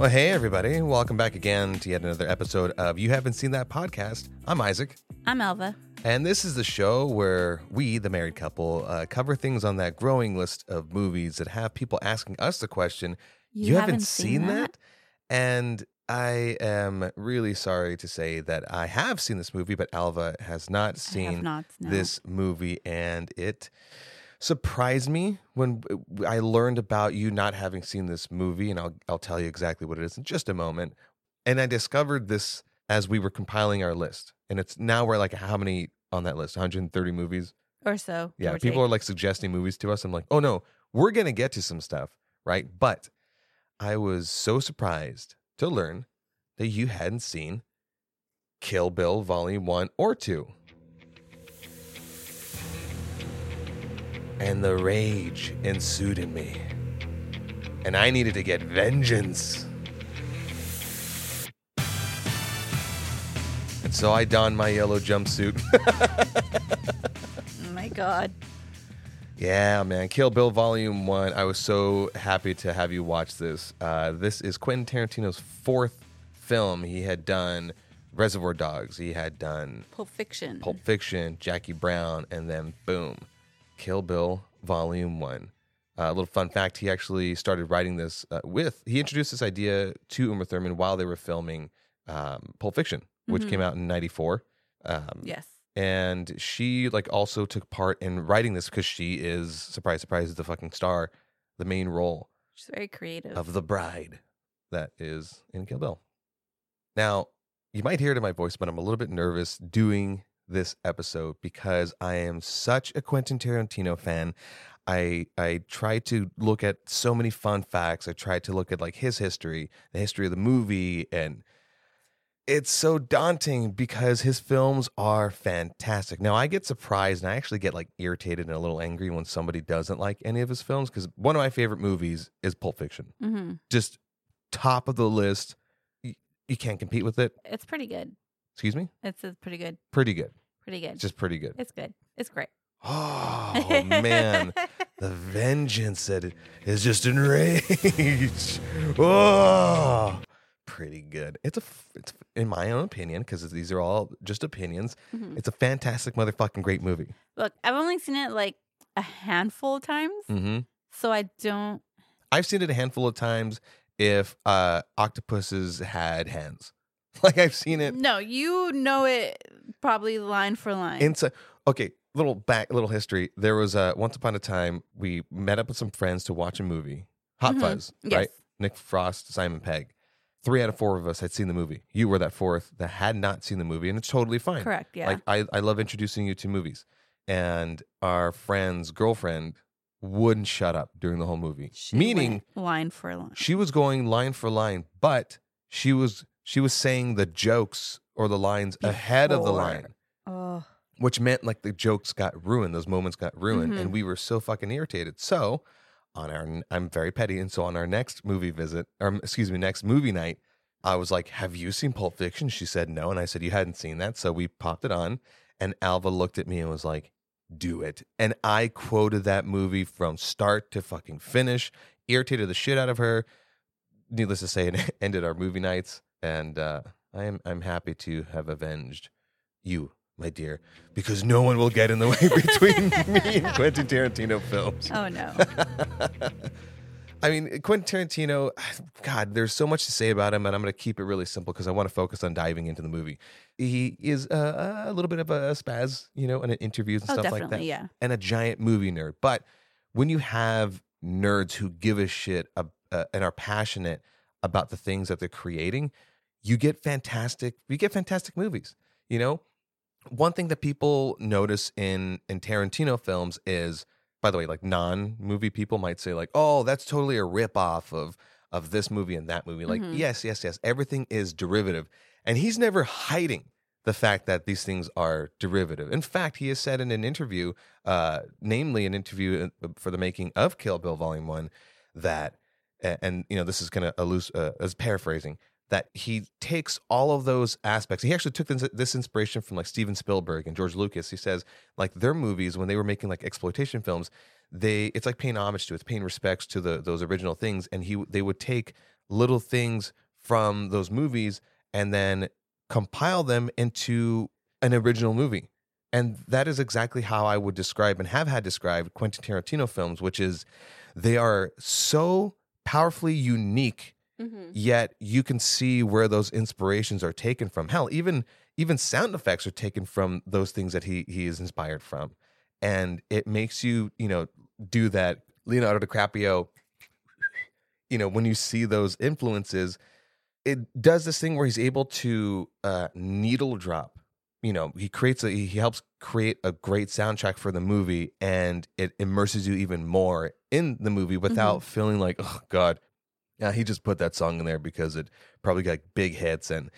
Well, hey, everybody. Welcome back again to yet another episode of You Haven't Seen That Podcast. I'm Isaac. I'm Elva. And this is the show where we, the married couple, uh, cover things on that growing list of movies that have people asking us the question, You, haven't, seen, that? And I am really sorry to say that I have seen this movie, but Alva has not seen not. No. this movie, and it surprised me when uh, I learned about you not having seen this movie, and I'll I'll tell you exactly what it is in just a moment. And I discovered this as we were compiling our list, and it's now we're like how many on that list? 130 movies. or so. Yeah, or people are like suggesting movies to us. I'm like, oh no, we're gonna get to some stuff, right? But I was so surprised to learn that you hadn't seen Kill Bill Volume One or Two. And the rage ensued in me. And I needed to get vengeance. And so I donned my yellow jumpsuit. Oh my God. Yeah, man. Kill Bill Volume 1. I was so happy to have you watch this. Uh, this is Quentin Tarantino's fourth film. He had done Reservoir Dogs, he had done Pulp Fiction. Pulp Fiction, Jackie Brown, and then boom, Kill Bill Volume 1. Uh, a little fun fact he actually started writing this uh, with, he introduced this idea to Uma Thurman while they were filming um, Pulp Fiction, which Mhm. came out in 94. Um, Yes. and she like also took part in writing this because she is surprise surprise the fucking star the main role She's very creative. of the bride that is in kill bill now you might hear it in my voice but i'm a little bit nervous doing this episode because i am such a quentin tarantino fan i i try to look at so many fun facts i try to look at like his history the history of the movie and it's so daunting because his films are fantastic. Now I get surprised and I actually get like irritated and a little angry when somebody doesn't like any of his films because one of my favorite movies is Pulp Fiction. hmm Just top of the list. You, you can't compete with it. It's pretty good. Excuse me? It's, it's pretty good. Pretty good. Pretty good. Just pretty good. it's good. It's great. Oh man. The vengeance that it is just enraged. Oh, pretty good. It's a, it's in my own opinion because these are all just opinions. Mhm. It's a fantastic motherfucking great movie. Look, I've only seen it like a handful of times, hmm so I don't. I've seen it a handful of times. If uh, octopuses had hands, like I've seen it No, you know it probably line for line. inside. Okay, little back, little history. There was a once upon a time we met up with some friends to watch a movie, Hot Mhm. Fuzz, yes. right? Nick Frost, Simon Pegg. Three out of four of us had seen the movie. You were that fourth that had not seen the movie, and it's totally fine. Correct. Yeah. Like I, I love introducing you to movies. And our friend's girlfriend wouldn't shut up during the whole movie. She Meaning line for line. she was going line for line, but she was she was saying the jokes or the lines ahead of the line. Oh, Which meant like the jokes got ruined, those moments got ruined, Mhm. and we were so fucking irritated. So on our I'm very petty, and so on our next movie visit, or excuse me, next movie night, I was like, Have you seen Pulp Fiction? She said no. And I said, You hadn't seen that. So we popped it on. And Alva looked at me and was like, Do it. And I quoted that movie from start to fucking finish, irritated the shit out of her. Needless to say, it ended our movie nights. And uh, I am I'm happy to have avenged you, my dear, because no one will get in the way between me and Quentin Tarantino films. oh no. I mean, Quentin Tarantino, God, there's so much to say about him, and I'm going to keep it really simple because I want to focus on diving into the movie. He is uh, a little bit of a spaz, you know, in interviews and oh, stuff like that, Yeah. and a giant movie nerd. But when you have nerds who give a shit uh, and are passionate about the things that they're creating, you get fantastic. You get fantastic movies. You know, one thing that people notice in in Tarantino films is, by the way, like non movie people might say like, "Oh, that's totally a rip off of of this movie and that movie." Like, Mhm. yes, yes, yes, everything is derivative, and he's never hiding the fact that these things are derivative. In fact, he has said in an interview, uh, namely an interview uh, for the making of Kill Bill Volume One, that, and you know, this is kind of a loose, uh, as paraphrasing, that he takes all of those aspects. He actually took this, this inspiration from like Steven Spielberg and George Lucas. He says like their movies when they were making like exploitation films, they it's like paying homage to, it's paying respects to the those original things, and he they would take little things from those movies and then compile them into an original movie. And that is exactly how I would describe and have had described Quentin Tarantino films, which is they are so powerfully unique, Mm-hmm. yet you can see where those inspirations are taken from. Hell, even even sound effects are taken from those things that he he is inspired from. And it makes you, you know, do that Leonardo DiCaprio, you know, when you see those influences, it does this thing where he's able to uh, needle drop. You know, he creates a he helps create a great soundtrack for the movie, and it immerses you even more in the movie without feeling like, oh God, yeah, he just put that song in there because it probably got big hits and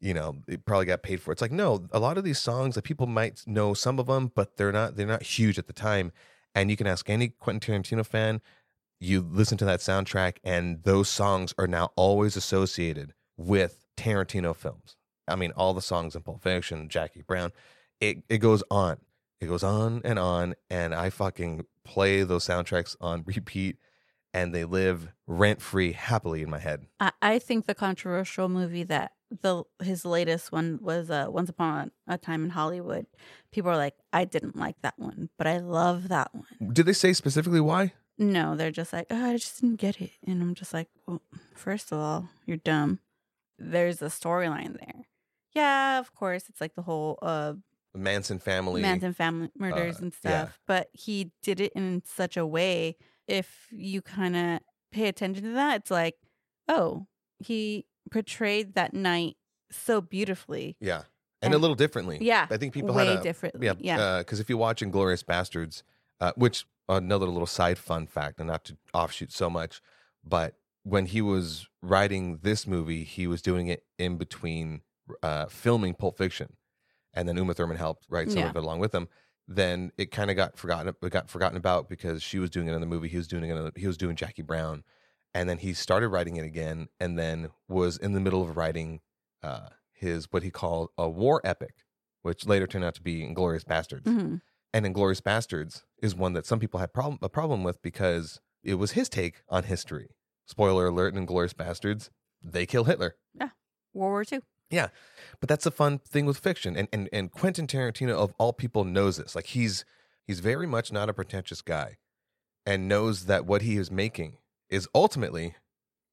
you know it probably got paid for. It's like no, a lot of these songs that people might know some of them, but they're not they're not huge at the time. And you can ask any Quentin Tarantino fan, you listen to that soundtrack, and those songs are now always associated with Tarantino films. I mean, all the songs in Pulp Fiction, Jackie Brown, it, it goes on. It goes on and on. And I fucking play those soundtracks on repeat and they live rent free happily in my head. I, I think the controversial movie that the his latest one was uh, Once Upon a Time in Hollywood. People are like, I didn't like that one, but I love that one. Did they say specifically why? No, they're just like, oh, I just didn't get it, and I'm just like, well, first of all, you're dumb. There's a storyline there. Yeah, of course, it's like the whole uh Manson family. Manson family murders uh, and yeah. stuff, but he did it in such a way. If you kind of pay attention to that, it's like, oh, he portrayed that night so beautifully. Yeah. And, a little differently. Yeah, I think people way had a, differently. Yeah, Yeah, Because if you watch Inglourious Basterds, uh, which another little side fun fact, and not to offshoot so much, but when he was writing this movie, he was doing it in between uh, filming Pulp Fiction, and then Uma Thurman helped write some Yeah. of it along with him. Then it kind of got forgotten. It got forgotten about because she was doing it in the movie. He was doing it. In, he was doing Jackie Brown, and then he started writing it again, and then was in the middle of writing uh, his what he called a war epic, which later turned out to be Inglourious Basterds. hmm And Inglourious Basterds is one that some people had problem, a problem with because it was his take on history. Spoiler alert: in Inglourious Basterds, they kill Hitler. Yeah, World War II. But that's the fun thing with fiction, and and and Quentin Tarantino of all people knows this. Like he's he's very much not a pretentious guy, and knows that what he is making is ultimately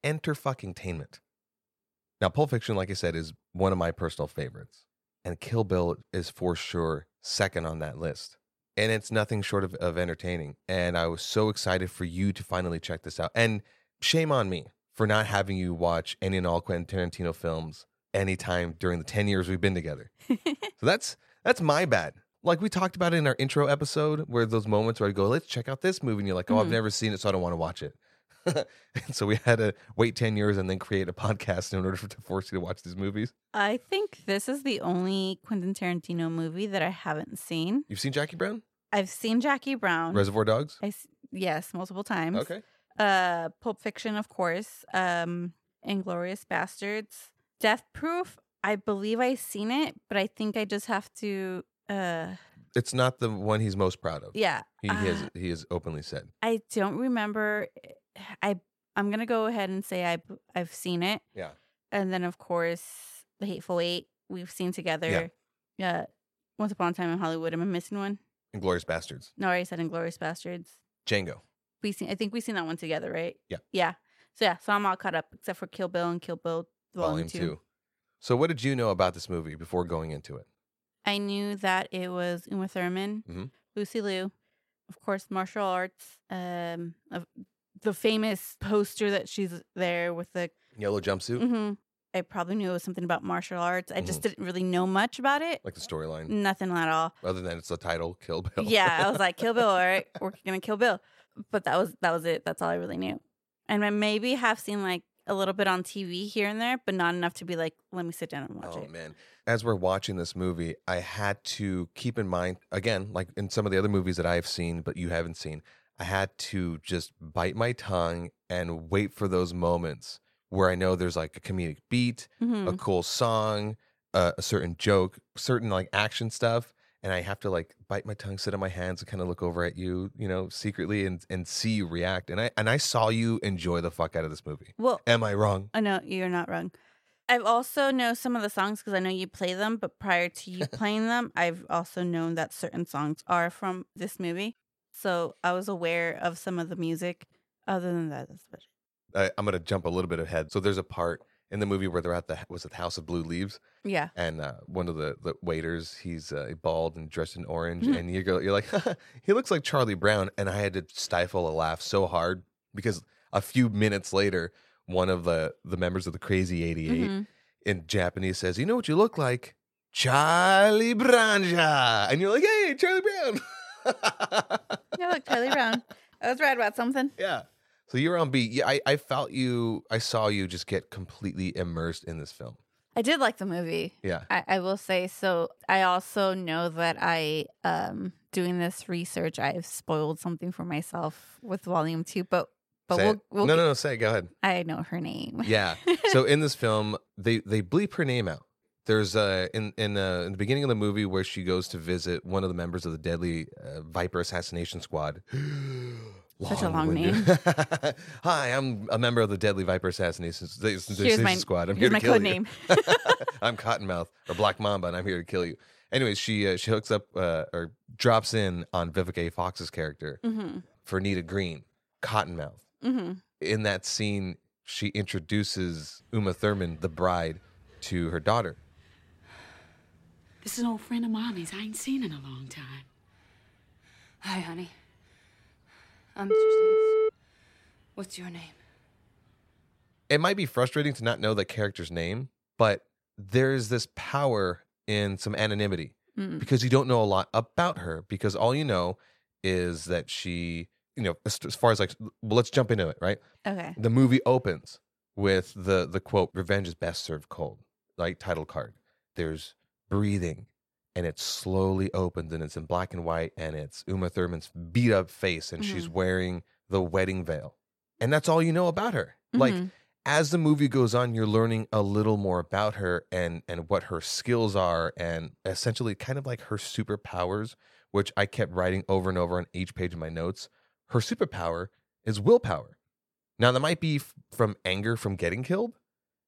enter fucking tainment. Now, Pulp Fiction, like I said, is one of my personal favorites, and Kill Bill is for sure second on that list. And it's nothing short of, of entertaining. And I was so excited for you to finally check this out. And shame on me for not having you watch any and all Quentin Tarantino films anytime during the 10 years we've been together. So that's that's my bad. Like we talked about in our intro episode, where those moments where I go, let's check out this movie, and you're like, oh, I've Mhm. never seen it, so I don't want to watch it. and so we had to wait 10 years and then create a podcast in order for, to force you to watch these movies. I think this is the only Quentin Tarantino movie that I haven't seen. You've seen Jackie Brown? I've seen Jackie Brown. Reservoir Dogs? I yes, multiple times. Okay. Uh, Pulp Fiction, of course. Um, Inglourious Basterds, Death Proof. I believe I've seen it, but I think I just have to. Uh, It's not the one he's most proud of. yeah, He, he, has, uh, he has openly said. I don't remember. I I'm gonna go ahead and say I I've seen it. Yeah. and then of course the Hateful Eight we've seen together. Yeah. Once Upon a Time in Hollywood. Am I missing one? Inglourious Basterds. No, I already said Inglourious Basterds. Django. We seen. I think we seen that one together, right? Yeah. Yeah. So yeah. So I'm all caught up except for Kill Bill and Kill Bill Volume Volume, Two. 2. So, what did you know about this movie before going into it? I knew that it was Uma Thurman, Mhm. Lucy Liu, of course, martial arts. Um, of the famous poster that she's there with the. Yellow jumpsuit, hmm I probably knew it was something about martial arts. I just Mhm. didn't really know much about it. like the storyline, Nothing at all. other than it's the title, Kill Bill. yeah, I was like, Kill Bill, all right, we're gonna kill Bill. But that was that was it. That's all I really knew. And I maybe have seen like a little bit on TV here and there, but not enough to be like, let me sit down and watch Oh it. man. As we're watching this movie, I had to keep in mind again, like in some of the other movies that I've seen but you haven't seen, I had to just bite my tongue and wait for those moments where I know there's like a comedic beat, Mhm. a cool song, uh, a certain joke, certain like action stuff, and I have to like bite my tongue, sit on my hands, and kind of look over at you, you know, secretly and and see you react. And I and I saw you enjoy the fuck out of this movie. Well, Am I wrong? I know you're not wrong. I've also know some of the songs because I know you play them, but prior to you playing them, I've also known that certain songs are from this movie. So I was aware of some of the music. Other than that, that's about it. I, I'm gonna jump a little bit ahead. So there's a part in the movie where they're at the was it the House of Blue Leaves, Yeah. and uh, one of the, the waiters he's uh, bald and dressed in orange, Mhm. and you go you're like he looks like Charlie Brown, and I had to stifle a laugh so hard because a few minutes later, one of the the members of the Crazy 88 Mhm. in Japanese says, "You know what you look like, Charlie Branja," and you're like, "Hey, Charlie Brown." Yeah, look, Charlie Brown. I was right about something. Yeah. So you're on beat. Yeah, I, I felt you. I saw you just get completely immersed in this film. I did like the movie. Yeah. I, I will say so. I also know that I, um, doing this research, I've spoiled something for myself with Volume Two. But but we'll, we'll no, no, no. Say it. Go ahead. I know her name. Yeah. so in this film, they they bleep her name out. There's uh in in uh, in the beginning of the movie where she goes to visit one of the members of the deadly uh, Viper assassination squad. Such a long Long-winded. Hi, I'm a member of the Deadly Viper Assassination Here's my- Squad. I'm here to my kill code you. name. I'm Cottonmouth or Black Mamba, and I'm here to kill you. Anyways, she uh, she hooks up uh, or drops in on Vivica A. Fox's character Mm-hmm. Vernita Green, Cottonmouth. Mm-hmm. In that scene, she introduces Uma Thurman, the bride, to her daughter. This is an old friend of mommy's I ain't seen in a long time. Hi, honey. Mr. What's your name? It might be frustrating to not know the character's name, but there's this power in some anonymity Mm. because you don't know a lot about her because all you know is that she, you know, as, as far as like, well, let's jump into it, right? Okay. The movie opens with the the quote, "Revenge is best served cold," like title card. There's breathing, and it slowly opens, and it's in black and white, and it's Uma Thurman's beat up face, and she's wearing the wedding veil, and that's all you know about her. Like Mhm. as the movie goes on, you're learning a little more about her and and what her skills are, and essentially kind of like her superpowers, which I kept writing over and over on each page of my notes. Her superpower is willpower. Now that might be f- from anger from getting killed.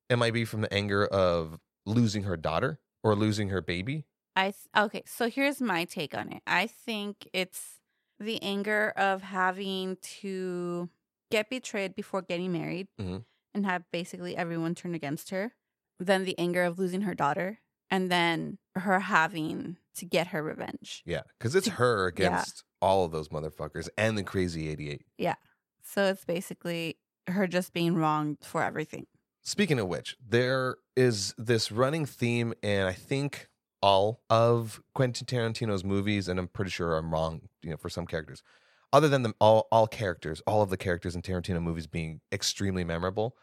It might be from the anger of losing her daughter or losing her baby. I okay. So here's my take on it. I think it's the anger of having to get betrayed before getting married Mhm. and have basically everyone turn against her. Then the anger of losing her daughter, and then her having to get her revenge. Yeah, because it's her Yeah. against all of those motherfuckers and the crazy 88. Yeah. So it's basically her just being wronged for everything. Speaking of which, there is this running theme, and I think all of Quentin Tarantino's movies, and I'm pretty sure I'm wrong, you know, for some characters, other than them all, all characters, all of the characters in Tarantino movies being extremely memorable,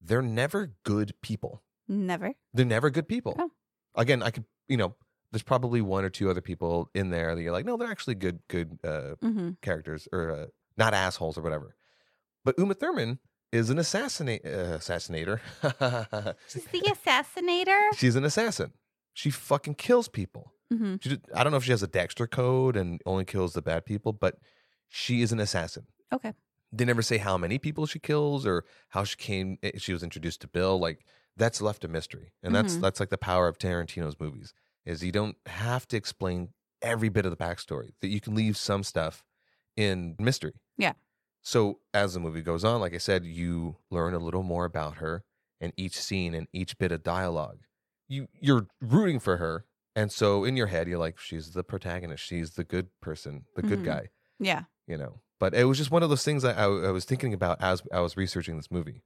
they're never good people. Never. They're never good people. Oh. Again, I could, you know, there's probably one or two other people in there that you're like, no, they're actually good, good uh, Mm-hmm. characters or uh, not assholes or whatever. But Uma Thurman is an assassinate uh, assassinator. She's the assassinator. She's an assassin. She fucking kills people. Mm-hmm. She, I don't know if she has a Dexter code and only kills the bad people, but she is an assassin. Okay. They never say how many people she kills or how she came. eh, She was introduced to Bill. Like that's left a mystery, and that's Mhm. that's like the power of Tarantino's movies is you don't have to explain every bit of the backstory. That you can leave some stuff in mystery. Yeah. So as the movie goes on, like I said, you learn a little more about her and each scene and each bit of dialogue. You you're rooting for her, and so in your head you're like, she's the protagonist, she's the good person, the good Mhm. guy Yeah. you know. But it was just one of those things I, I, I was thinking about as I was researching this movie.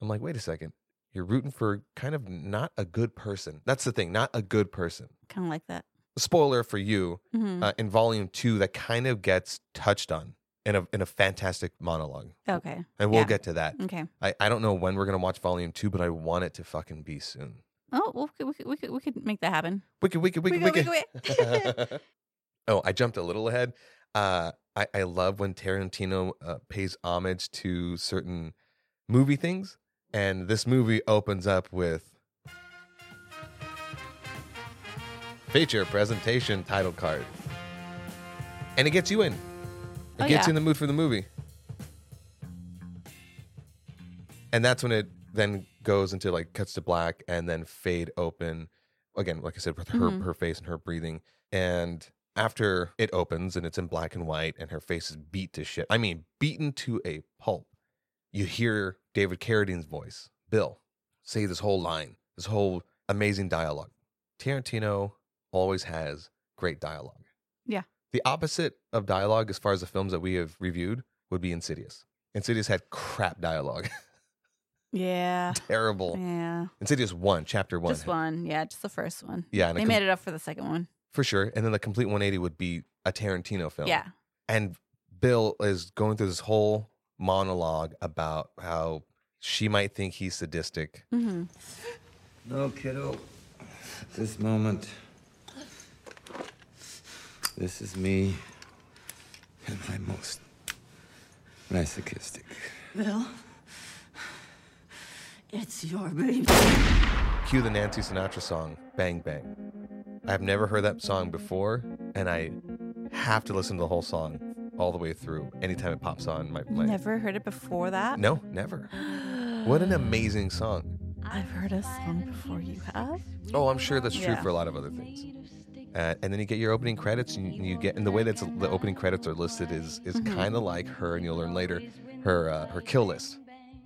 I'm like, wait a second, you're rooting for kind of not a good person. That's the thing, not a good person. Kind of like that. Spoiler for you, Mm-hmm. uh, in volume two, that kind of gets touched on in a in a fantastic monologue, okay. and we'll Yeah. get to that. Okay. I, I don't know when we're gonna watch volume two, but I want it to fucking be soon. Oh, well, we could, we could, we could, we could make that happen. Wicked, wicked, wicked, Wicked, wicked. wicked, oh, I jumped a little ahead. Uh, I, I love when Tarantino uh, pays homage to certain movie things. And this movie opens up with feature presentation title card. And it gets you in. It Oh, gets yeah. you in the mood for the movie. And that's when it then goes into like cuts to black and then fade open. Again, like I said, with her Mhm. her face and her breathing. And after it opens and it's in black and white and her face is beat to shit. I mean, beaten to a pulp. You hear David Carradine's voice, Bill, say this whole line, this whole amazing dialogue. Tarantino always has great dialogue. Yeah. The opposite of dialogue, as far as the films that we have reviewed, would be Insidious. Insidious had crap dialogue, Yeah. terrible. Yeah. Insidious one, chapter one, Just one. Yeah, just the first one. yeah, and a They com- made it up for the second one. for sure. And then the complete 180 would be a Tarantino film. Yeah. and Bill is going through this whole monologue about how she might think he's sadistic. Mm-hmm. No, kiddo. This moment. This is me at my most masochistic. Bill, it's your baby. Cue the Nancy Sinatra song, Bang Bang. I've never heard that song before, and I have to listen to the whole song all the way through anytime it pops on my, my Never heard it before that. No, never. What an amazing song. I've heard a song before you have. Oh, I'm sure that's true Yeah. for a lot of other things. Uh, and then you get your opening credits, and you, you get, and the way that the opening credits are listed is is Mm-hmm. kind of like her, and you'll learn later, her uh, her kill list.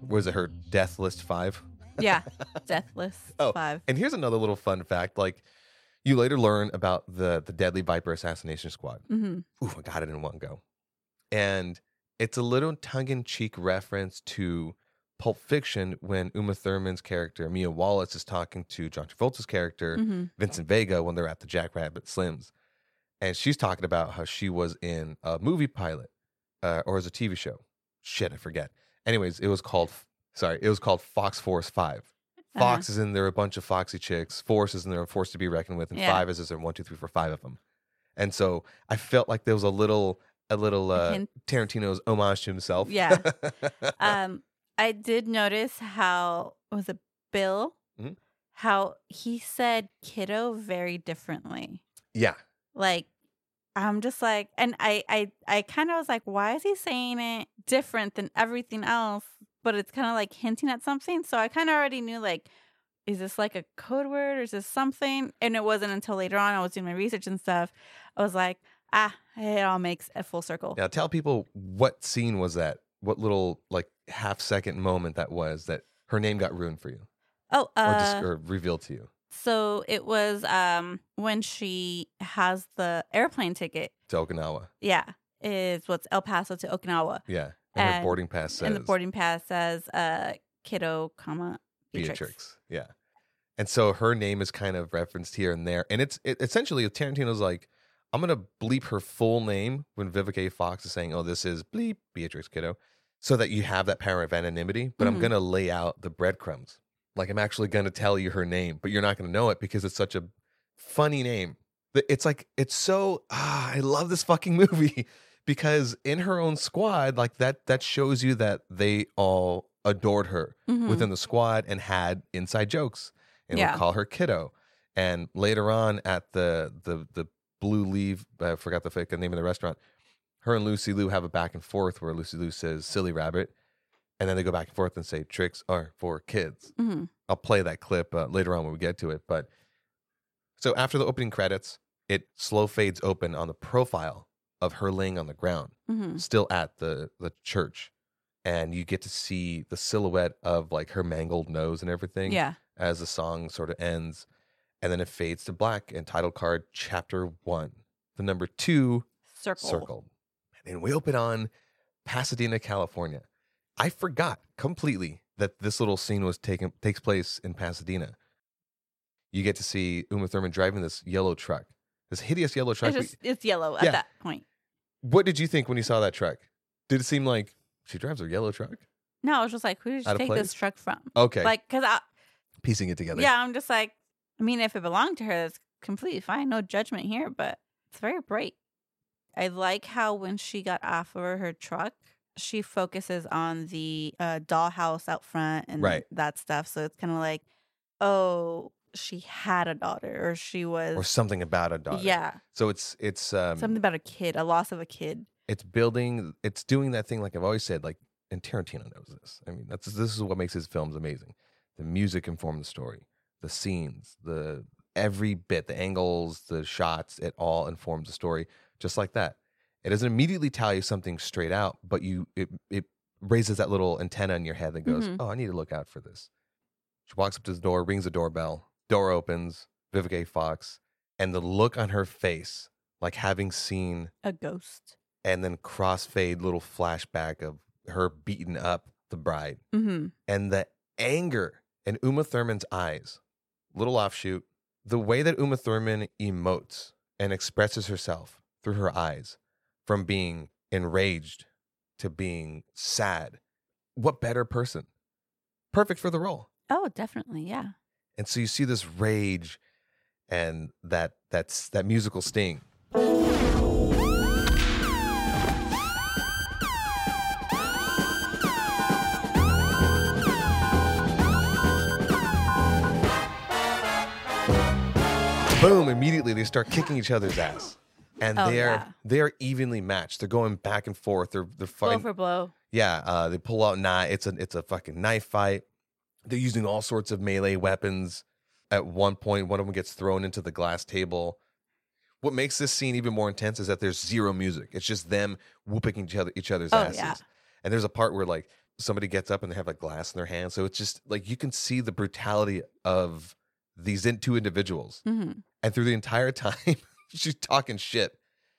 Was it her death list five? Yeah. death list Oh, Five. and here's another little fun fact: like you later learn about the the Deadly Viper assassination squad. hmm Ooh, I got it in one go. And it's a little tongue in cheek reference to Pulp Fiction when Uma Thurman's character, Mia Wallace, is talking to John Travolta's character, hmm Vincent Vega, when they're at the Jackrabbit Slims. And she's talking about how she was in a movie pilot uh, or as a TV show. Shit, I forget. Anyways, it was called, sorry, it was called Fox Force 5. Uh-huh. Fox is in there, a bunch of foxy chicks. Force is in there, a force to be reckoned with, and Yeah. five is is there one, two, three, four, five of them. And so I felt like there was a little, a little uh. Tarantino's homage to himself. Yeah. Um, I did notice how was it Bill? Mhm. How he said kiddo very differently. yeah, Like I'm just like, and I I I kind of was like, why is he saying it different than everything else? But it's kind of like hinting at something. So I kind of already knew like, is this like a code word or is this something? And it wasn't until later on I was doing my research and stuff. I was like, ah, it all makes a full circle. Now tell people what scene was that? What little like half second moment that was that her name got ruined for you Oh, or, uh, just, or revealed to you So it was um when she has the airplane ticket. to Okinawa? Yeah, is what's El Paso to Okinawa, Yeah, and, her boarding pass says and the boarding pass says uh kiddo, comma Beatrix. Beatrix. Yeah, and so her name is kind of referenced here and there, and it's it, essentially Tarantino's like, I'm gonna bleep her full name when Vivica Fox is saying, "Oh, this is bleep Beatrix Kiddo," so that you have that power of anonymity. But I'm Mhm. gonna lay out the breadcrumbs. Like I'm actually gonna tell you her name, but you're not gonna know it because it's such a funny name. It's like it's so ah, I love this fucking movie because in her own squad, like that that shows you that they all adored her Mhm. within the squad and had inside jokes and Yeah. would call her kiddo. And later on at the the the Blue Leaf, I forgot the name of the restaurant. Her and Lucy Liu have a back and forth where Lucy Liu says "silly rabbit," and then they go back and forth and say "tricks are for kids." Mhm. I'll play that clip uh, later on when we get to it. But so after the opening credits, it slow fades open on the profile of her laying on the ground, Mhm. still at the the church, and you get to see the silhouette of like her mangled nose and everything Yeah. as the song sort of ends, and then it fades to black and title card chapter one, the number two Circle. circled, and we open on Pasadena, California. I forgot completely that this little scene was taking takes place in Pasadena. You get to see Uma Thurman driving this yellow truck, this hideous yellow truck. It's just it's yellow at that point. what did you think when you saw that truck? Did it seem like she drives a yellow truck? No, I was just like, who did she take place? this truck from? Okay, Like, cause I piecing it together. yeah, I'm just like, I mean, if it belonged to her, that's completely fine. No judgment here, but it's very bright. I like how when she got off of her truck, she focuses on the uh, dollhouse out front and Right. that stuff. So it's kind of like, oh, she had a daughter or she was or something about a daughter. Yeah, So it's it's um something about a kid, a loss of a kid. it's building it's doing that thing like I've always said like and Tarantino knows this. I mean that's this is what makes his films amazing. The music informs the story, the scenes, the every bit, the angles, the shots, it all informs the story just like that. It doesn't immediately tell you something straight out, but you it it raises that little antenna in your head that goes, Mhm. "Oh, I need to look out for this." She walks up to the door, rings the doorbell, door opens, Vivica Fox, and the look on her face, like having seen A ghost. and then crossfade little flashback of her beating up the bride Mm-hmm. and the anger in Uma Thurman's eyes. Little offshoot, the way that Uma Thurman emotes and expresses herself through her eyes, from being enraged to being sad. What better person? Perfect for the role. Oh, definitely. Yeah. And so you see this rage and that that's that musical sting. Boom, immediately they start kicking each other's ass. And Oh, they are yeah. they are evenly matched. They're going back and forth. They're they're Blow fighting for blow. yeah, uh, they pull out knife. It's a it's a fucking knife fight. They're using all sorts of melee weapons. At one point, one of them gets thrown into the glass table. What makes this scene even more intense is that there's zero music. It's just them whooping each other each other's Oh, asses. yeah. And there's a part where like somebody gets up and they have like glass in their hand. So it's just like you can see the brutality of these in- two individuals. Mm-hmm. And through the entire time, she's talking shit.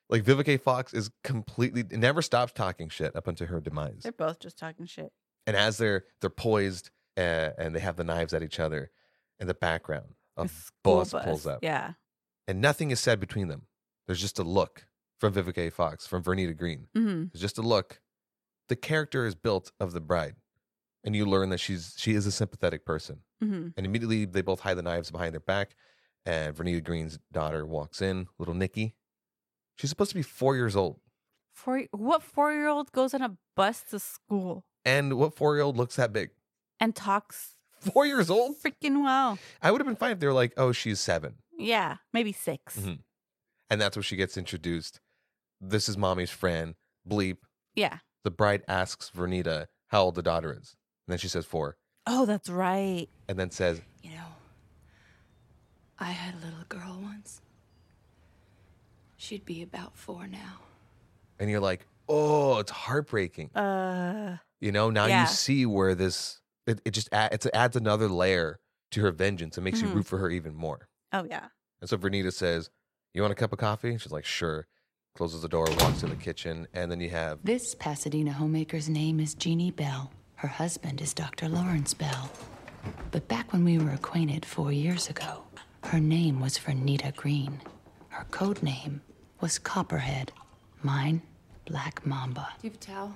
Like Vivica Fox is completely never stops talking shit up until her demise They're both just talking shit. and as they're they're poised uh, and they have the knives at each other in the background a A school bus, pulls up Yeah. and nothing is said between them there's just a look from Vivica Fox from Vernita Green Mm-hmm. there's just a look the character is built of the bride and you learn that she's she is a sympathetic person Mm-hmm. and immediately they both hide the knives behind their back and Vernita Green's daughter walks in little Nikki she's supposed to be 4 years old Four. What four-year-old goes on a bus to school and what 4-year-old looks that big and talks 4 years old freaking well? I would have been fine if they were like oh she's 7 Yeah, maybe 6 Mhm. and that's where she gets introduced. This is mommy's friend, Bleep. Yeah. The bride asks Vernita how old the daughter is. And then she says four. Oh, that's right. And then says, You know, I had a little girl once. She'd be about four now. and you're like, oh, it's heartbreaking. Uh. You know, now Yeah. you see where this, it, it just add, it adds another layer to her vengeance. It makes Mhm. you root for her even more. Oh yeah. And so Vernita says, you want a cup of coffee? She's like, sure. Closes the door, walks to the kitchen. And then you have, This Pasadena homemaker's name is Jeannie Bell. Her husband is Dr. Lawrence Bell. But back when we were acquainted four years ago, her name was Vernita Green. Her code name was Copperhead. Mine, Black Mamba. Do you have a towel?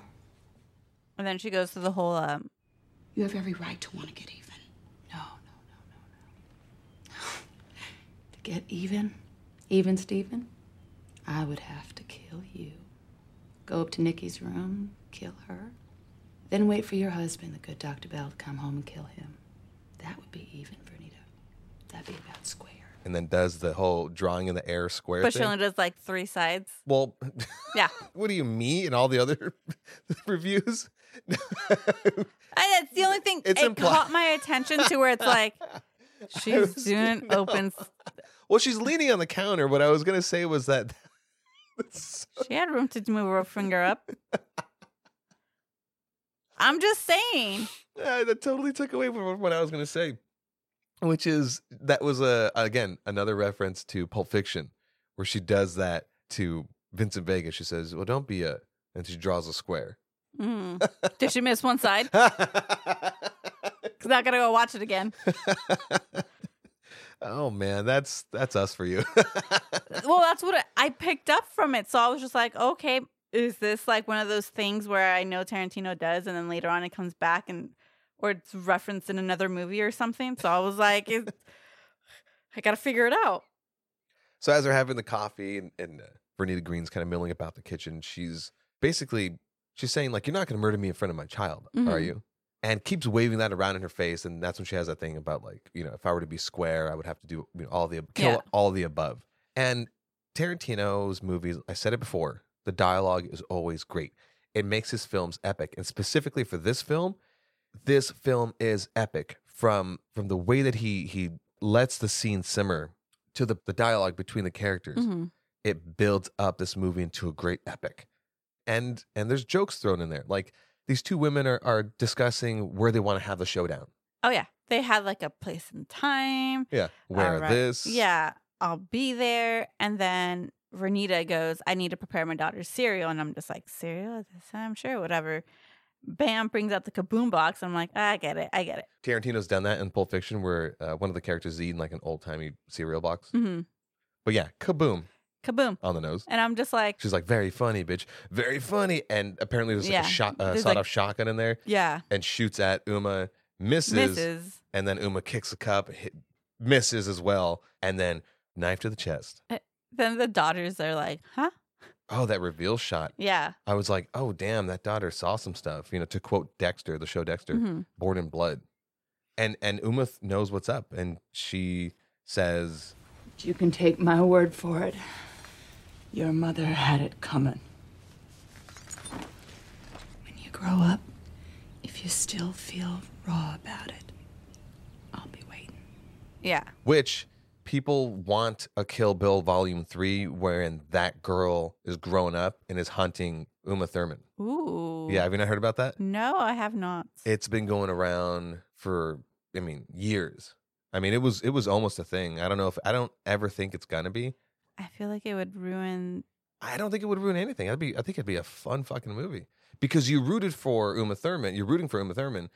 And then she goes through the whole um. You have every right to want to get even. No, no, no, no, no. to get even, even Steven, I would have to kill you. Go up to Nikki's room, kill her, then wait for your husband, the good Dr. Bell, to come home and kill him. That would be even, Vernita. That'd be about square. and then does the whole drawing in the air square But she thing. only does like three sides. well, Yeah. what do you mean? And all the other reviews? I, that's the only thing. It's it impli- caught my attention to where it's like she's was- doing no. opens. Well, she's leaning on the counter. What I was gonna say was that She had room to move her finger up. I'm just saying. uh, that totally took away from what I was gonna say, which is that was a again another reference to Pulp Fiction, where she does that to Vincent Vega. She says, "Well, don't be a," and she draws a square. Mm. Did she miss one side? I gotta go watch it again. oh man, that's that's us for you. Well, that's what I- I picked up from it. So I was just like, okay, is this like one of those things where I know Tarantino does, and then later on it comes back and or it's referenced in another movie or something? So I was like, I gotta figure it out. So as they're having the coffee and, and uh, Vernita Green's kind of milling about the kitchen, she's basically she's saying like, "You're not going to murder me in front of my child, are Mhm. you?" and keeps waving that around in her face. And that's when she has that thing about like, you know, if I were to be square, I would have to do you know, all the kill Yeah. all the above. And Tarantino's movies, I said it before, the dialogue is always great. It makes his films epic. And specifically for this film, this film is epic from from the way that he he lets the scene simmer to the, the dialogue between the characters. Mhm. It builds up this movie into a great epic. And and there's jokes thrown in there. Like these two women are are discussing where they want to have the showdown. Oh yeah, they had like a place and time. Yeah. Where Alright. this. Yeah, I'll be there. And then Renita goes, I need to prepare my daughter's cereal. And I'm just like, cereal at this time? Sure, whatever. Bam, brings out the kaboom box. I'm like, I get it. I get it. Tarantino's done that in Pulp Fiction where uh, one of the characters is eating like an old timey cereal box. hmm But yeah, kaboom Kaboom. on the nose. And I'm just like, She's like, very funny, bitch. Very funny. And apparently there's like Yeah. a shot, uh, There's, sawed like- off shotgun in there yeah, and shoots at Uma, misses, misses. and then Uma kicks a cup, hit, misses as well, and then knife to the chest. Then the daughters are like, huh? Oh, that reveal shot. Yeah. I was like, oh, damn, that daughter saw some stuff. You know, to quote Dexter, the show Dexter, hmm born in blood. And and Uma knows what's up, and she says, you can take my word for it. Your mother had it coming. When you grow up, if you still feel raw about it, I'll be waiting. Yeah. which people want a Kill Bill Volume Three, wherein that girl is grown up and is hunting Uma Thurman. Ooh. Yeah, have you not heard about that? No, I have not. It's been going around for, I mean, years. I mean, it was it was almost a thing. I don't know if I don't ever think it's gonna be. I feel like it would ruin. I don't think it would ruin anything. I'd be I think it'd be a fun fucking movie because you rooted for Uma Thurman. You're rooting for Uma Thurman,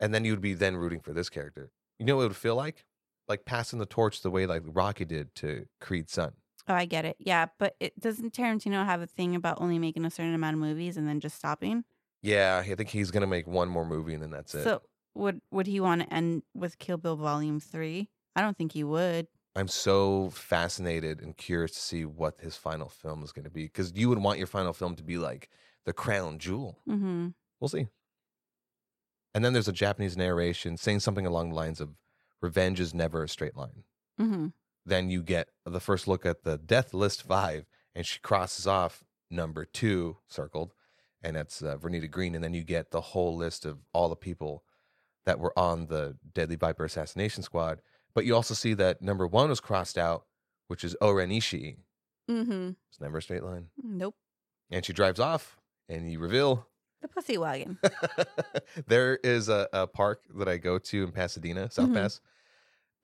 and then you'd be then rooting for this character. You know what it would feel like? Like passing the torch the way like Rocky did to Creed's son. Oh, I get it. Yeah, but it doesn't Tarantino have a thing about only making a certain amount of movies and then just stopping? Yeah, I think he's gonna make one more movie and then that's it. So would would he want to end with Kill Bill Volume Three? I don't think he would. I'm so fascinated and curious to see what his final film is gonna be because you would want your final film to be like the crown jewel. Mm-hmm. We'll see. And then there's a Japanese narration saying something along the lines of "Revenge is never a straight line." Mm-hmm. Then you get the first look at the death list five, and she crosses off number two circled, and that's uh, Vernita Green. And then you get the whole list of all the people that were on the Deadly Viper assassination squad. But you also see that number one was crossed out, which is Oren Ishii. Mm-hmm. It's never a straight line. Nope. And she drives off, and you reveal The pussy wagon. there is a, a park that I go to in Pasadena, South Mhm. Pass,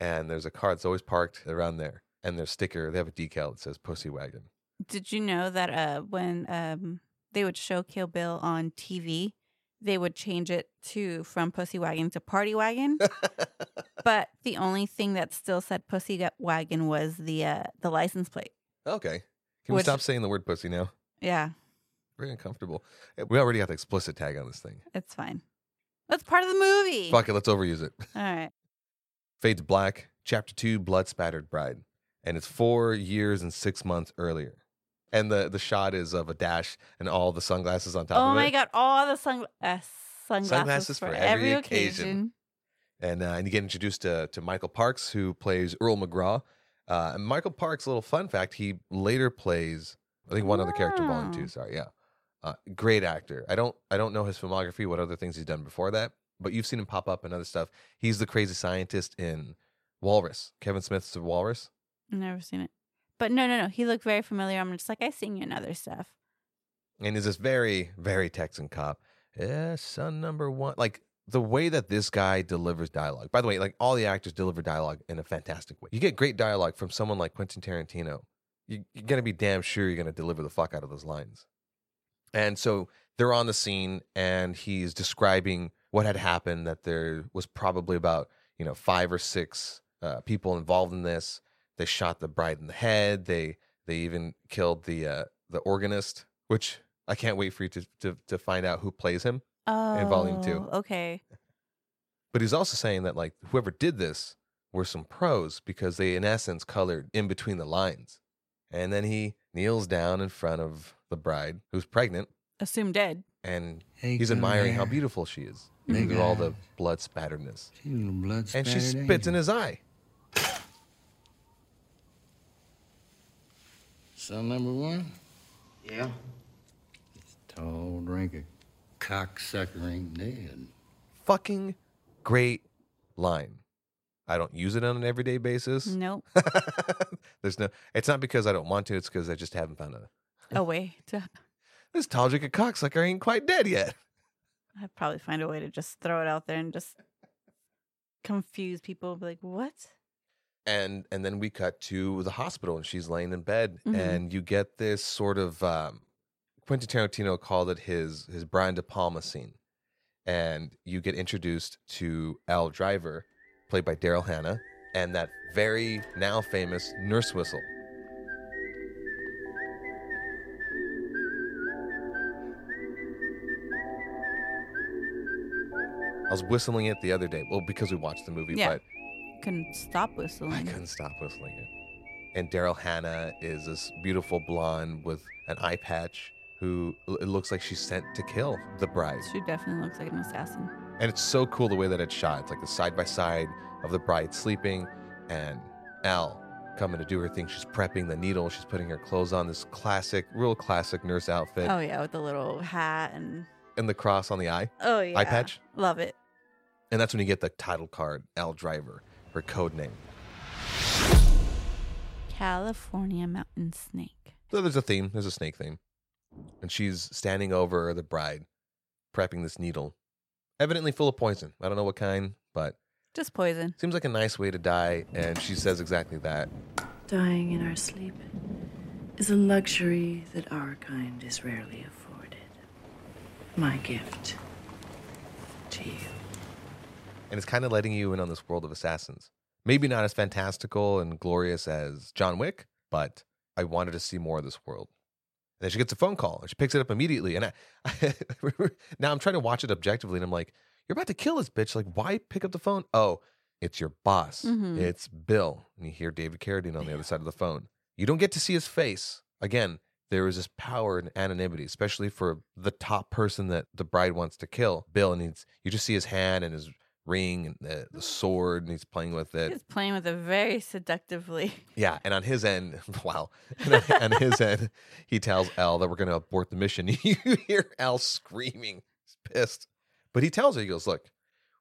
and there's a car that's always parked around there. And their sticker, they have a decal that says Pussy Wagon. Did you know that uh when um they would show Kill Bill on TV, they would change it to from Pussy Wagon to Party Wagon? but the only thing that still said Pussy Wagon was the uh the license plate. okay. Can we stop saying the word pussy now? Yeah, Very uncomfortable. Eh, We already got the explicit tag on this thing. it's fine. That's part of the movie. Fuck it, let's overuse it. All right. Fades Black, Chapter 2, Blood Spattered Bride. And it's four years and six months earlier. And the, the shot is of a dash and all the sunglasses on top Oh of it. Oh my god, all the sungla- uh, sunglasses, Sunglasses for, for every, every occasion. occasion. and uh, and you get introduced to to Michael Parks, who plays Earl McGraw. Uh, and Michael Parks, little fun fact, he later plays I think one other character, Volume Two. Sorry, yeah, uh, great actor. I don't I don't know his filmography, what other things he's done before that, but you've seen him pop up in other stuff. He's the crazy scientist in Walrus. Kevin Smith's Walrus. Never seen it. But no, no, no. He looked very familiar. I'm just like, I seen you in other stuff. and is this very very Texan cop. Yeah, son number one. Like the way that this guy delivers dialogue. By the way, like all the actors deliver dialogue in a fantastic way. You get great dialogue from someone like Quentin Tarantino. You're gonna be damn sure you're gonna deliver the fuck out of those lines. And so they're on the scene, and he's describing what had happened. That there was probably about you know five or six uh, people involved in this. They shot the bride in the head. They they even killed the uh, the organist, which I can't wait for you to to to find out who plays him. Oh, In volume two. Okay. But he's also saying that like whoever did this were some pros because they in essence colored in between the lines. And then he kneels down in front of the bride who's pregnant assumed dead. and Hey, he's come admiring how here. beautiful she is. Big Look at all the blood spatterness. She's a little blood And she spattered spits in angel. his eye. Son number one? Yeah? Tall drinker. Cocksucker ain't dead. Fucking great line. I don't use it on an everyday basis. Nope. There's no. It's not because I don't want to. It's because I just haven't found a. A way to. This tall drinker cocksucker ain't quite dead yet. I'd probably find a way to just throw it out there and just confuse people. Be like, what? and and then we cut to the hospital and she's laying in bed Mhm. and you get this sort of um Quentin Tarantino called it his his Brian De Palma scene and you get introduced to Elle Driver played by Daryl Hannah and that very now famous nurse whistle I was whistling it the other day well because we watched the movie Yeah. but Couldn't stop whistling. I couldn't stop whistling it. And Daryl Hannah is this beautiful blonde with an eye patch who it looks like she's sent to kill the bride. She definitely looks like an assassin. And it's so cool the way that it's shot. It's like the side by side of the bride sleeping and Elle coming to do her thing. She's prepping the needle. She's putting her clothes on. This classic, real classic nurse outfit. Oh yeah, with the little hat and And the cross on the eye. oh yeah, eye patch? Love it. And that's when you get the title card, Elle Driver, her code name. California mountain snake. So there's a theme. There's a snake theme. And she's standing over the bride, prepping this needle, evidently full of poison. I don't know what kind, but Just poison. seems like a nice way to die. And she says exactly that. Dying in our sleep is a luxury that our kind is rarely afforded. My gift to you. And it's kind of letting you in on this world of assassins. Maybe not as fantastical and glorious as John Wick, but I wanted to see more of this world. And then she gets a phone call and she picks it up immediately. And I, now I'm trying to watch it objectively and I'm like, you're about to kill this bitch. Like, why pick up the phone? Oh, it's your boss. Mhm. It's Bill. And you hear David Carradine on the other side of the phone. You don't get to see his face. Again, there is this power and anonymity, especially for the top person that the bride wants to kill, Bill. And he's, you just see his hand and his ring and the, the mm. sword, and he's playing with it. He's playing with it very seductively. Yeah, and on his end, wow. And on, on his end, he tells Elle that we're going to abort the mission. You hear Elle screaming, he's pissed. But he tells her, he goes, "Look,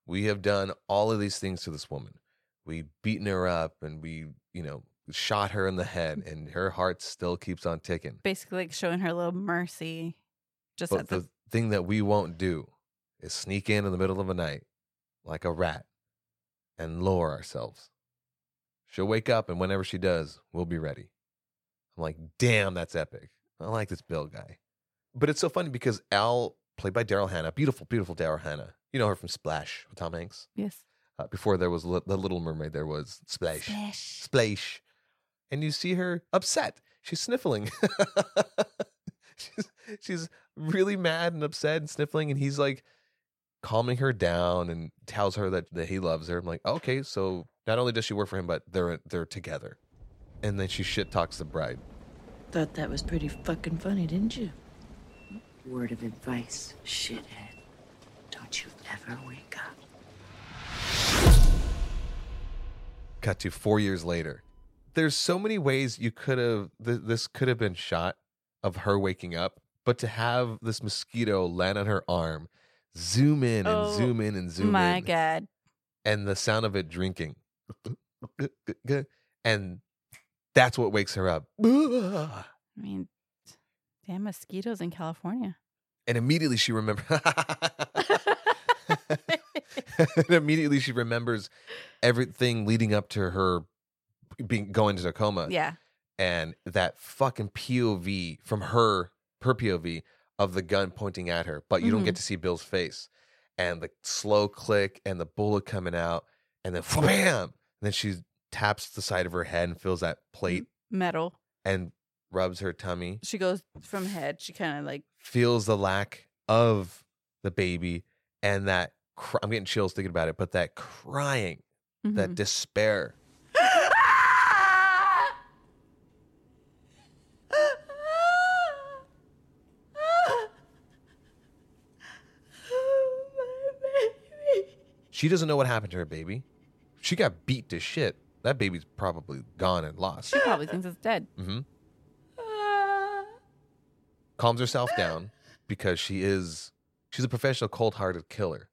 we have done all of these things to this woman. We beaten her up, and we, you know, shot her in the head, mm. and her heart still keeps on ticking. Basically, like showing her a little mercy. Just But at the, the thing that we won't do is sneak in in the middle of the night like a rat and lower ourselves. She'll wake up, and whenever she does, we'll be ready. I'm like, damn, that's epic. I like this Bill guy. But it's so funny because Elle, played by Daryl Hannah, beautiful, beautiful Daryl Hannah. You know her from Splash with Tom Hanks. yes. Uh, before there was Li- the Little Mermaid, there was Splash. Splash. Splash. And you see her upset. She's sniffling. she's, she's really mad and upset and sniffling. And he's like calming her down and tells her that, that he loves her. I'm like, okay, so not only does she work for him, but they're they're together. And then she shit talks the bride. Thought that was pretty fucking funny, didn't you? Word of advice, shithead. Don't you ever wake up. Cut to four years later. There's so many ways you could have th- this could have been shot of her waking up, but to have this mosquito land on her arm, zoom in and Oh, zoom in and zoom My in. My God. and the sound of it drinking. And that's what wakes her up. I mean, damn mosquitoes in California. And immediately she remembers. and immediately she remembers everything leading up to her being going to a coma. yeah. And that fucking POV from her, her POV of the gun pointing at her, but you don't get to see Bill's face. And the slow click and the bullet coming out, and then bam! And then she taps the side of her head and feels that plate Metal. and rubs her tummy, She goes from head. She kind of like, feels the lack of the baby, and that cr- I'm getting chills thinking about it, but that crying, that mhm. despair. She doesn't know what happened to her baby. She got beat to shit. That baby's probably gone and lost. She probably thinks it's dead. hmm Calms herself down because she is she's a professional cold-hearted killer.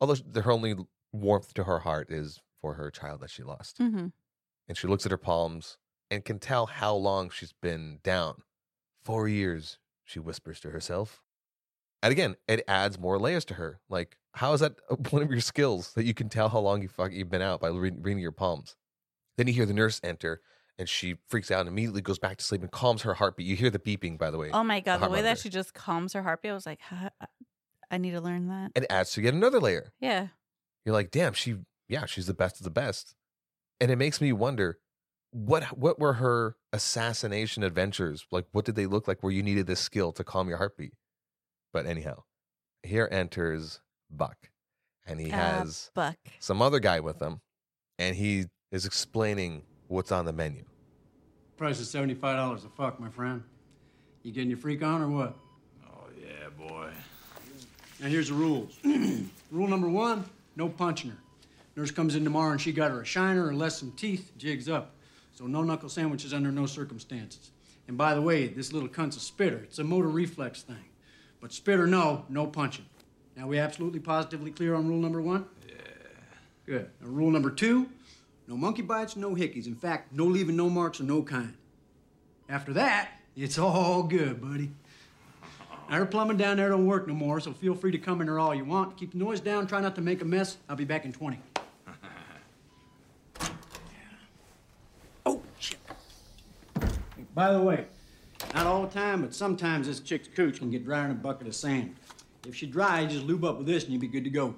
Although her only warmth to her heart is for her child that she lost. Mm-hmm. And she looks at her palms and can tell how long she's been down. Four years, she whispers to herself. And again, it adds more layers to her. Like, how is that one of your skills that you can tell how long you fuck you've been out by re- reading your palms? Then you hear the nurse enter, and she freaks out and immediately goes back to sleep and calms her heartbeat. You hear the beeping, by the way. Oh my god, the heart way that she just calms her heartbeat, I was like, huh, I need to learn that. It adds to yet another layer. Yeah. You're like, damn, she, yeah, she's the best of the best. And it makes me wonder, what what were her assassination adventures like? What did they look like? Where you needed this skill to calm your heartbeat? But anyhow, here enters Buck, and he Uh, has Buck. some other guy with him, and he is explaining what's on the menu. Price is seventy-five dollars a fuck, my friend. You getting your freak on or what? Oh, yeah, boy. Now here's the rules. Rule number one: no punching her. Nurse comes in tomorrow and she got her a shiner or less some teeth. Jigs up. So no knuckle sandwiches under no circumstances. And by the way, this little cunt's a spitter. It's a motor reflex thing. But spitter, no, no punching. Now we absolutely positively clear on rule number one. Yeah. Good. Now, rule number two: no monkey bites, no hickeys. In fact, no leaving no marks of no kind. After that, it's all good, buddy. Now, her plumbing down there don't work no more, so feel free to come in there all you want. Keep the noise down, try not to make a mess. I'll be back in 20. oh, shit. By the way, not all the time, but sometimes this chick's cooch can get drier than a bucket of sand. If she dry, just lube up with this and you'll be good to go.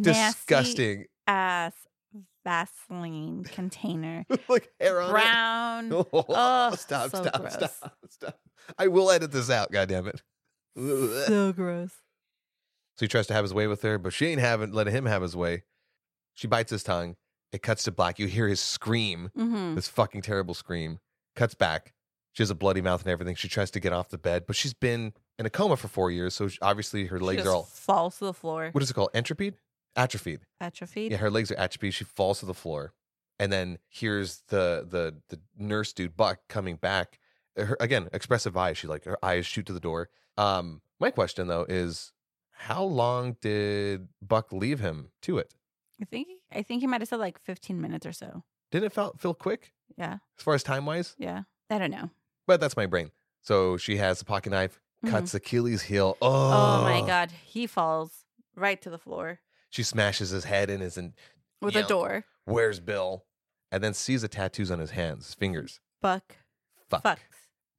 Disgusting. ass Vaseline container. like hair on it. Oh, Oh, stop, so stop, gross. stop, stop. I will edit this out, God damn it. So gross. So he tries to have his way with her, but she ain't having letting him have his way. She bites his tongue. It cuts to black. You hear his scream, Mm-hmm. this fucking terrible scream. Cuts back. She has a bloody mouth and everything. She tries to get off the bed, but she's been in a coma for four years, so obviously her legs are all falls to the floor. what is it called? Entropied? Atrophied. Atrophied. Yeah, her legs are atrophied. She falls to the floor, and then here's the the the nurse dude Buck coming back. Her, again, expressive eyes. She like her eyes shoot to the door. Um, my question though is, how long did Buck leave him to it? I think I think he might have said like 15 minutes or so. Didn't it feel feel quick Yeah. as far as time wise? Yeah. I don't know. But that's my brain. So she has a pocket knife, cuts Achilles' heel. Oh. Oh my god, he falls right to the floor She smashes his head in his and with Yeah. a door. where's Bill? And then sees the tattoos on his hands, his fingers. Buck Fuck. fucks.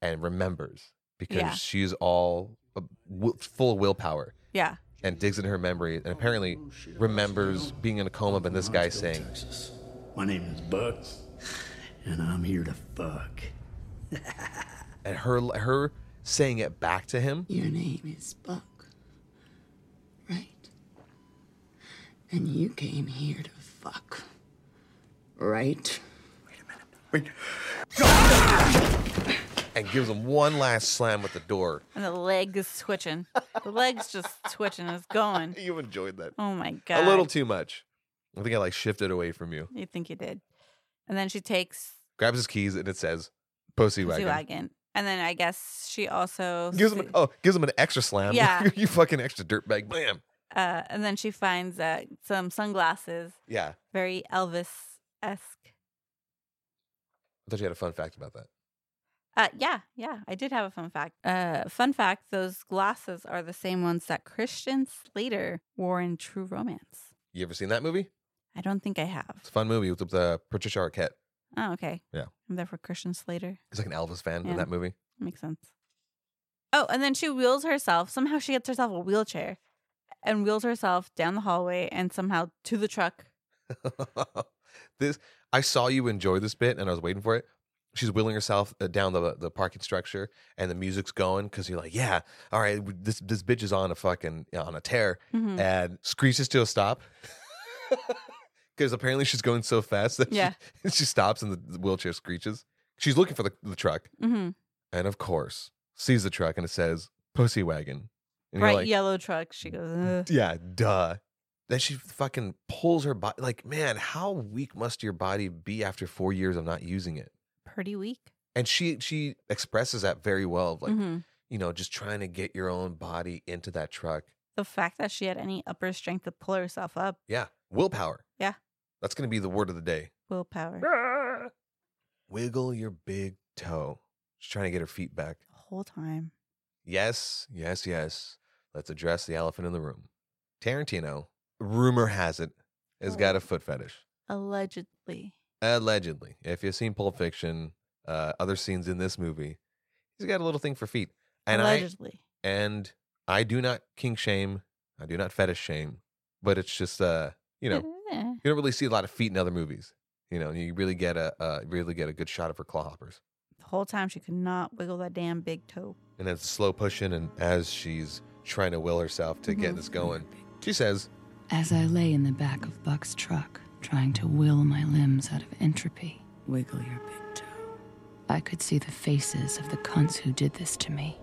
and remembers because Yeah. she's all uh, wi- full of willpower Yeah. and digs into her memory and apparently remembers being in a coma but this guy saying Texas. My name is Buck, and I'm here to fuck. and her her saying it back to him Your name is Buck, right? And you came here to fuck, right? Wait a minute. Wait. Ah! And gives him one last slam with the door. And the leg is twitching. the leg's just twitching. It's going. You enjoyed that Oh my god. a little too much. I think I like shifted away from you. You think you did. And then she takes Grabs his keys and it says "Pussy Pussy Wagon." And then I guess she also Gives him oh gives him an extra slam. Yeah. you fucking extra dirtbag. Bam. uh, and then she finds uh, some sunglasses, Yeah. very Elvis esque. I thought you had a fun fact about that. Uh, yeah, yeah, I did have a fun fact. Uh, fun fact: those glasses are the same ones that Christian Slater wore in True Romance. You ever seen that movie? I don't think I have. It's a fun movie with uh, Patricia Arquette. Oh, okay. Yeah. I'm there for Christian Slater. He's like an Elvis fan Yeah. in that movie. Makes sense. Oh, and then she wheels herself. Somehow she gets herself a wheelchair and wheels herself down the hallway and somehow to the truck. this I saw you enjoy this bit, and I was waiting for it. She's wheeling herself uh, down the the parking structure, and the music's going because you're like, yeah, all right, this this bitch is on a fucking on a tear, Mhm. and screeches to a stop because apparently she's going so fast that Yeah. she, she stops and the, wheelchair screeches. She's looking for the, the truck, hmm and of course sees the truck, and it says "Pussy Wagon," and Bright like, yellow truck. She goes, Ugh. yeah, duh. Then she fucking pulls her body. Like, man, how weak must your body be after four years of not using it? Pretty weak. And she she expresses that very well. of Like, Mhm. you know, just trying to get your own body into that truck. The fact that she had any upper strength to pull herself up, Yeah, willpower. That's gonna be the word of the day. willpower. Wiggle your big toe. She's trying to get her feet back. The whole time. Yes, yes, yes. Let's address the elephant in the room. Tarantino, rumor has it, has got a foot fetish. Allegedly. Allegedly. If you've seen Pulp Fiction, uh, other scenes in this movie, he's got a little thing for feet. And Allegedly. I and I do not kink shame. I do not fetish shame. But it's just uh, you know, Eh. you don't really see a lot of feet in other movies. You know, you really get a uh, really get a good shot of her claw hoppers. The whole time she could not wiggle that damn big toe. and then slow pushing and as she's trying to will herself to get this going she says As I lay in the back of Buck's truck, trying to will my limbs out of entropy, Wiggle your big toe. I could see the faces of the cunts who did this to me.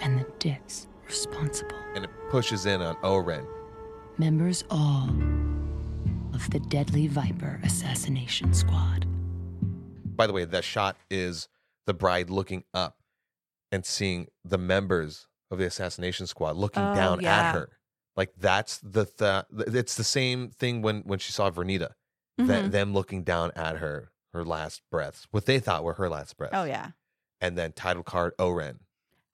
And the dicks responsible. and it pushes in on oren Members all of the Deadly Viper Assassination Squad. by the way that shot is the bride looking up and seeing the members of the assassination squad looking Oh, down yeah. at her like that's the th- it's the same thing when when she saw vernita that Mhm. them looking down at her her last breaths what they thought were her last breaths Oh, yeah. and then title card oren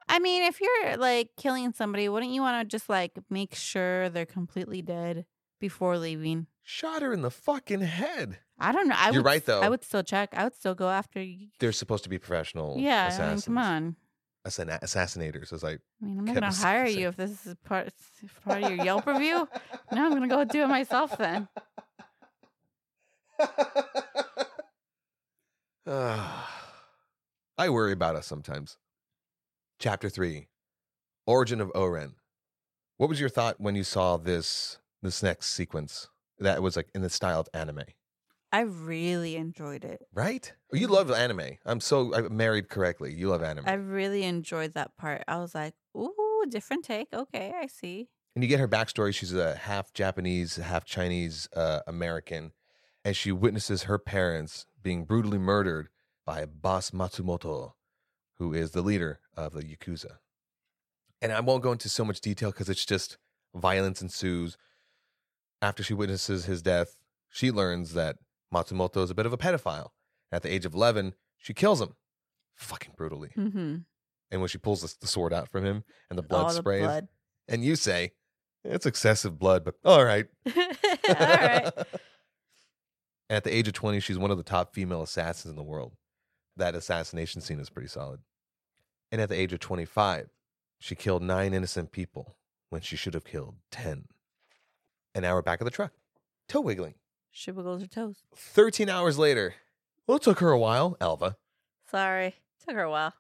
I mean, if you're like killing somebody, wouldn't you want to just like make sure they're completely dead before leaving? Shot her in the fucking head I don't know. I You're would, right, though. I would still check. I would still go after you. they're supposed to be professional Yeah, I mean, assassins come on. Assassin- assassinators as I I mean, I'm not Kept gonna hire saying. you if this is part part of your Yelp review. No, I'm gonna go do it myself then. I worry about us sometimes. Chapter three, origin of Oren. What was your thought when you saw this this next sequence that was like in the style of anime? I really enjoyed it. Right? You love anime. I'm so I'm married correctly. You love anime, I really enjoyed that part. I was like, ooh, different take. Okay, I see. and you get her backstory. She's a half Japanese, half Chinese uh, American, and she witnesses her parents being brutally murdered by Boss Matsumoto, who is the leader of the Yakuza. And I won't go into so much detail because it's just violence ensues. After she witnesses his death, she learns that Matsumoto is a bit of a pedophile. At the age of 11, she kills him fucking brutally. Mm-hmm. And when she pulls the, the sword out from him and the blood All the sprays, blood. and you say, it's excessive blood, but all right. All right. At the age of 20, she's one of the top female assassins in the world. That assassination scene is pretty solid. And at the age of 25, she killed nine innocent people when she should have killed 10. And now we're back at the truck, toe wiggling. She wiggles her toes. 13 hours later. Well, it took her a while, Alva. Sorry, took her a while.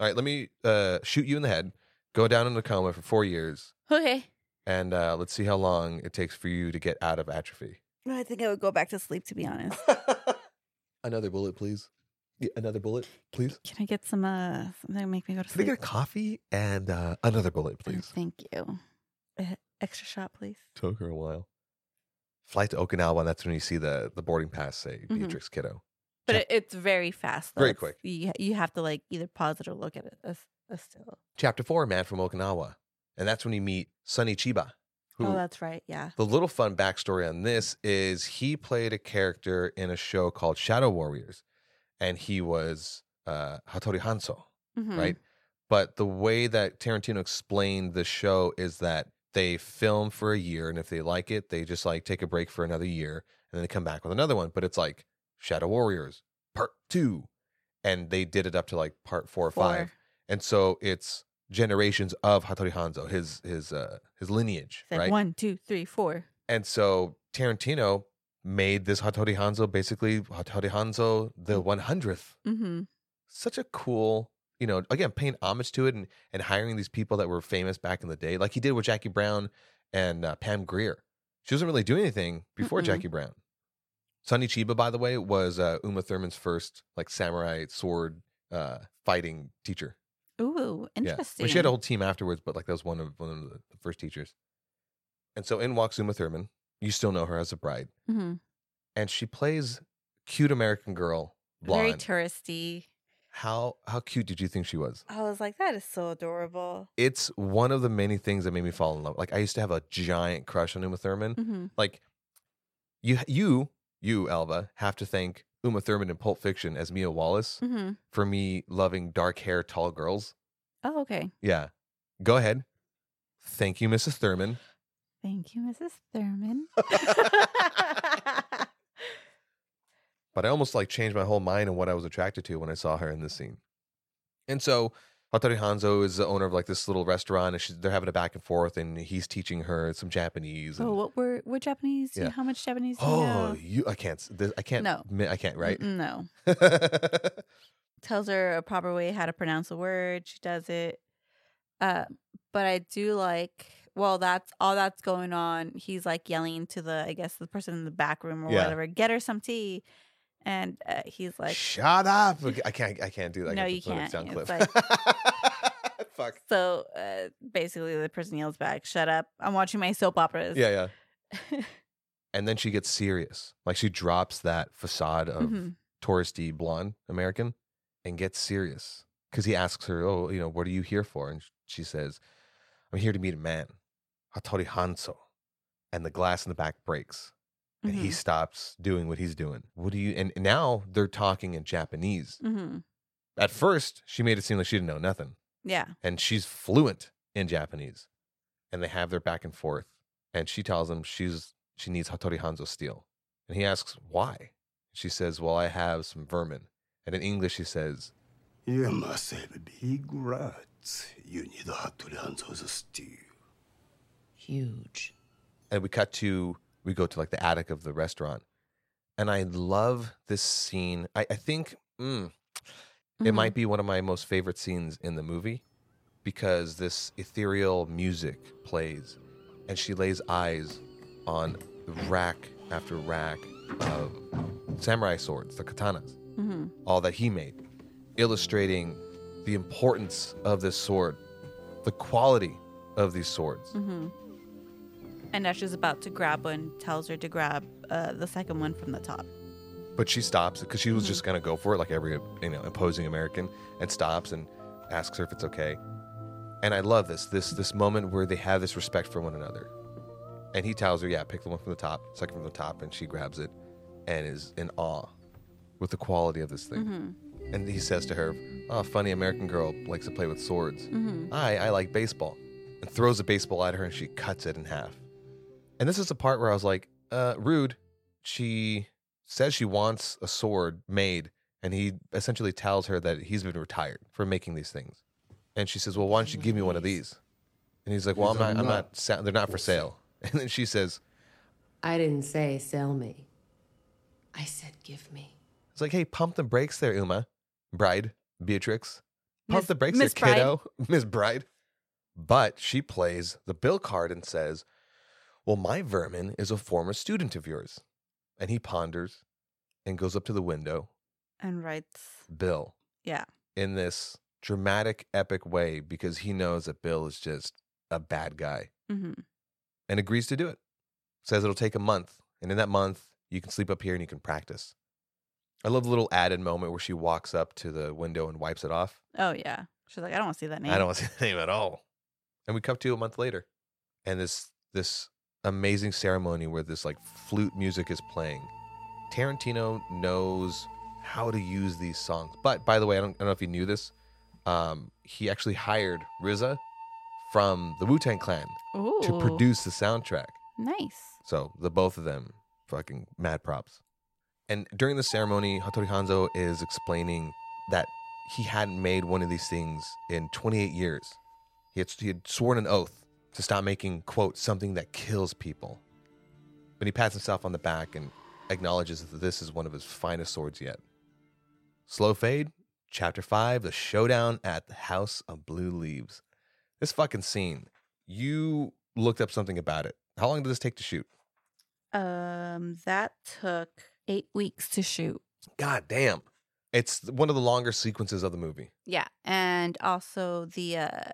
All right, let me uh, shoot you in the head, go down in a coma for four years, Okay. and uh, let's see how long it takes for you to get out of atrophy. I think I would go back to sleep to be honest. Another bullet, please. Yeah, another bullet, please. Can I get some uh something to make me go to Can I sleep? get a coffee and uh, another bullet, Uh, please? Thank you. Uh, extra shot, please. Took her a while. Flight to Okinawa, and that's when you see the the boarding pass say Mhm. Beatrix Kiddo. But it, it's very fast. Though. Very It's- quick. You you have to like either pause it or look at it. A, a still. Chapter four, Man from Okinawa, and that's when you meet Sonny Chiba. Who, Oh, that's right. Yeah. the little fun backstory on this is he played a character in a show called Shadow Warriors, and he was uh, Hattori Hanzo. Mhm. right? But the way that Tarantino explained the show is that they film for a year, and if they like it, they just like take a break for another year, and then they come back with another one. But it's like Shadow Warriors Part Two, and they did it up to like Part Four or five, and so it's generations of Hattori Hanzo, his his uh his lineage, Said right? one, two, three, four. And so Tarantino made this Hattori Hanzo basically Hattori Hanzo the one hundredth Mm-hmm. such a cool, you know, again, paying homage to it and, and hiring these people that were famous back in the day, like he did with Jackie Brown and uh, Pam Grier. She wasn't really doing anything before Mm-mm. Jackie Brown. Sonny Chiba, by the way, was uh, Uma Thurman's first like samurai sword uh, fighting teacher. Ooh, Yeah, interesting. Well, she had a whole team afterwards, but like that was one of one of the, the first teachers. And so in walks Uma Thurman. You still know her as a bride. hmm And she plays cute American girl, Very touristy. How how cute did you think she was? I was like, that is so adorable. It's one of the many things that made me fall in love. Like I used to have a giant crush on Uma Thurman. hmm Like you you you Elva have to thank Uma Thurman in Pulp Fiction as Mia Wallace hmm for me loving dark hair tall girls. Oh, okay. Yeah. Go ahead. Thank you, Mrs. Thurman. Thank you, Mrs. Thurman. but I almost like changed my whole mind on what I was attracted to when I saw her in this scene. And so Hattori Hanzo is the owner of like this little restaurant, and she's, they're having a back and forth, and he's teaching her some Japanese. And, oh, what were what Japanese? Yeah. How much Japanese? Do you oh, know? you, I can't, this, I can't, No. I can't, right? No. Tells her a proper way how to pronounce a word. She does it. Uh, but I do like. Well, that's all that's going on. He's like yelling to the, I guess, the person in the back room or Yeah. whatever, get her some tea. And uh, he's like, Shut up! I can't, I can't do that. No, you can't. It's clip. Fuck. so uh, basically the person yells back, shut up. I'm watching my soap operas. Yeah, yeah. And then she gets serious. Like she drops that facade of Mhm. touristy blonde American and gets serious. Because he asks her, Oh, you know, what are you here for? And she says, I'm here to meet a man, Hattori Hanzo. And the glass in the back breaks. And he Mhm. stops doing what he's doing. What do you, and and now they're talking in Japanese. hmm At first, she made it seem like she didn't know nothing. Yeah. And she's fluent in Japanese. And they have their back and forth. And she tells him she's she needs Hattori Hanzo steel. And he asks, why? She says, Well, I have some vermin. And in English, she says, You must have big rats. You need Hattori Hanzo's steel. Huge. and we cut to we go to like the attic of the restaurant and i love this scene. I, I think mm, it Mhm. might be one of my most favorite scenes in the movie because this ethereal music plays and she lays eyes on rack after rack of samurai swords the katanas hmm all that he made illustrating the importance of this sword the quality of these swords. Hmm And Ash is about to grab one, tells her to grab uh, the second one from the top. but she stops because she was just gonna go for it like every you know imposing American, and stops and asks her if it's okay. And I love this this this moment where they have this respect for one another. And he tells her, "Yeah, pick the one from the top, second from the top," and she grabs it and is in awe with the quality of this thing. Mm-hmm. And he says to her, "Oh, funny American girl likes to play with swords. Mm-hmm. I I like baseball." And throws a baseball at her and she cuts it in half. And this is the part where I was like, uh, rude. She says she wants a sword made, and he essentially tells her that he's been retired for making these things. And she says, Well, why don't you give me one of these? And he's like, Well, I'm not, I'm not not, sa- they're not for sale. And then she says, I didn't say sell me. I said give me. It's like, Hey, pump the brakes there, Uma. Bride, Beatrix. Pump Miss- the brakes Miss there, kiddo. Miss Bride. But she plays the bill card and says, Well, my vermin is a former student of yours. And he ponders and goes up to the window, And writes, Bill, yeah. in this dramatic, epic way because he knows that Bill is just a bad guy hmm and agrees to do it. Says it'll take a month. And in that month, you can sleep up here and you can practice. I love the little added moment where she walks up to the window and wipes it off. Oh, yeah. She's like, I don't want to see that name. I don't want to see the name at all. And we come to a month later, and this this amazing ceremony where this like flute music is playing. Tarantino knows how to use these songs. But by the way, I don't, I don't know if you knew this. Um, he actually hired RZA from the Wu Tang Clan Ooh. to produce the soundtrack. Nice. So the both of them, fucking mad props. And during the ceremony, Hattori Hanzo is explaining that he hadn't made one of these things in 28 years. He had, he had sworn an oath to stop making, quote, something that kills people. But he pats himself on the back and acknowledges that this is one of his finest swords yet. Slow fade, chapter 5, the showdown at the House of Blue Leaves. This fucking scene, you looked up something about it. How long did this take to shoot? Um, that took eight weeks to shoot. God damn. It's one of the longer sequences of the movie. Yeah, and also the uh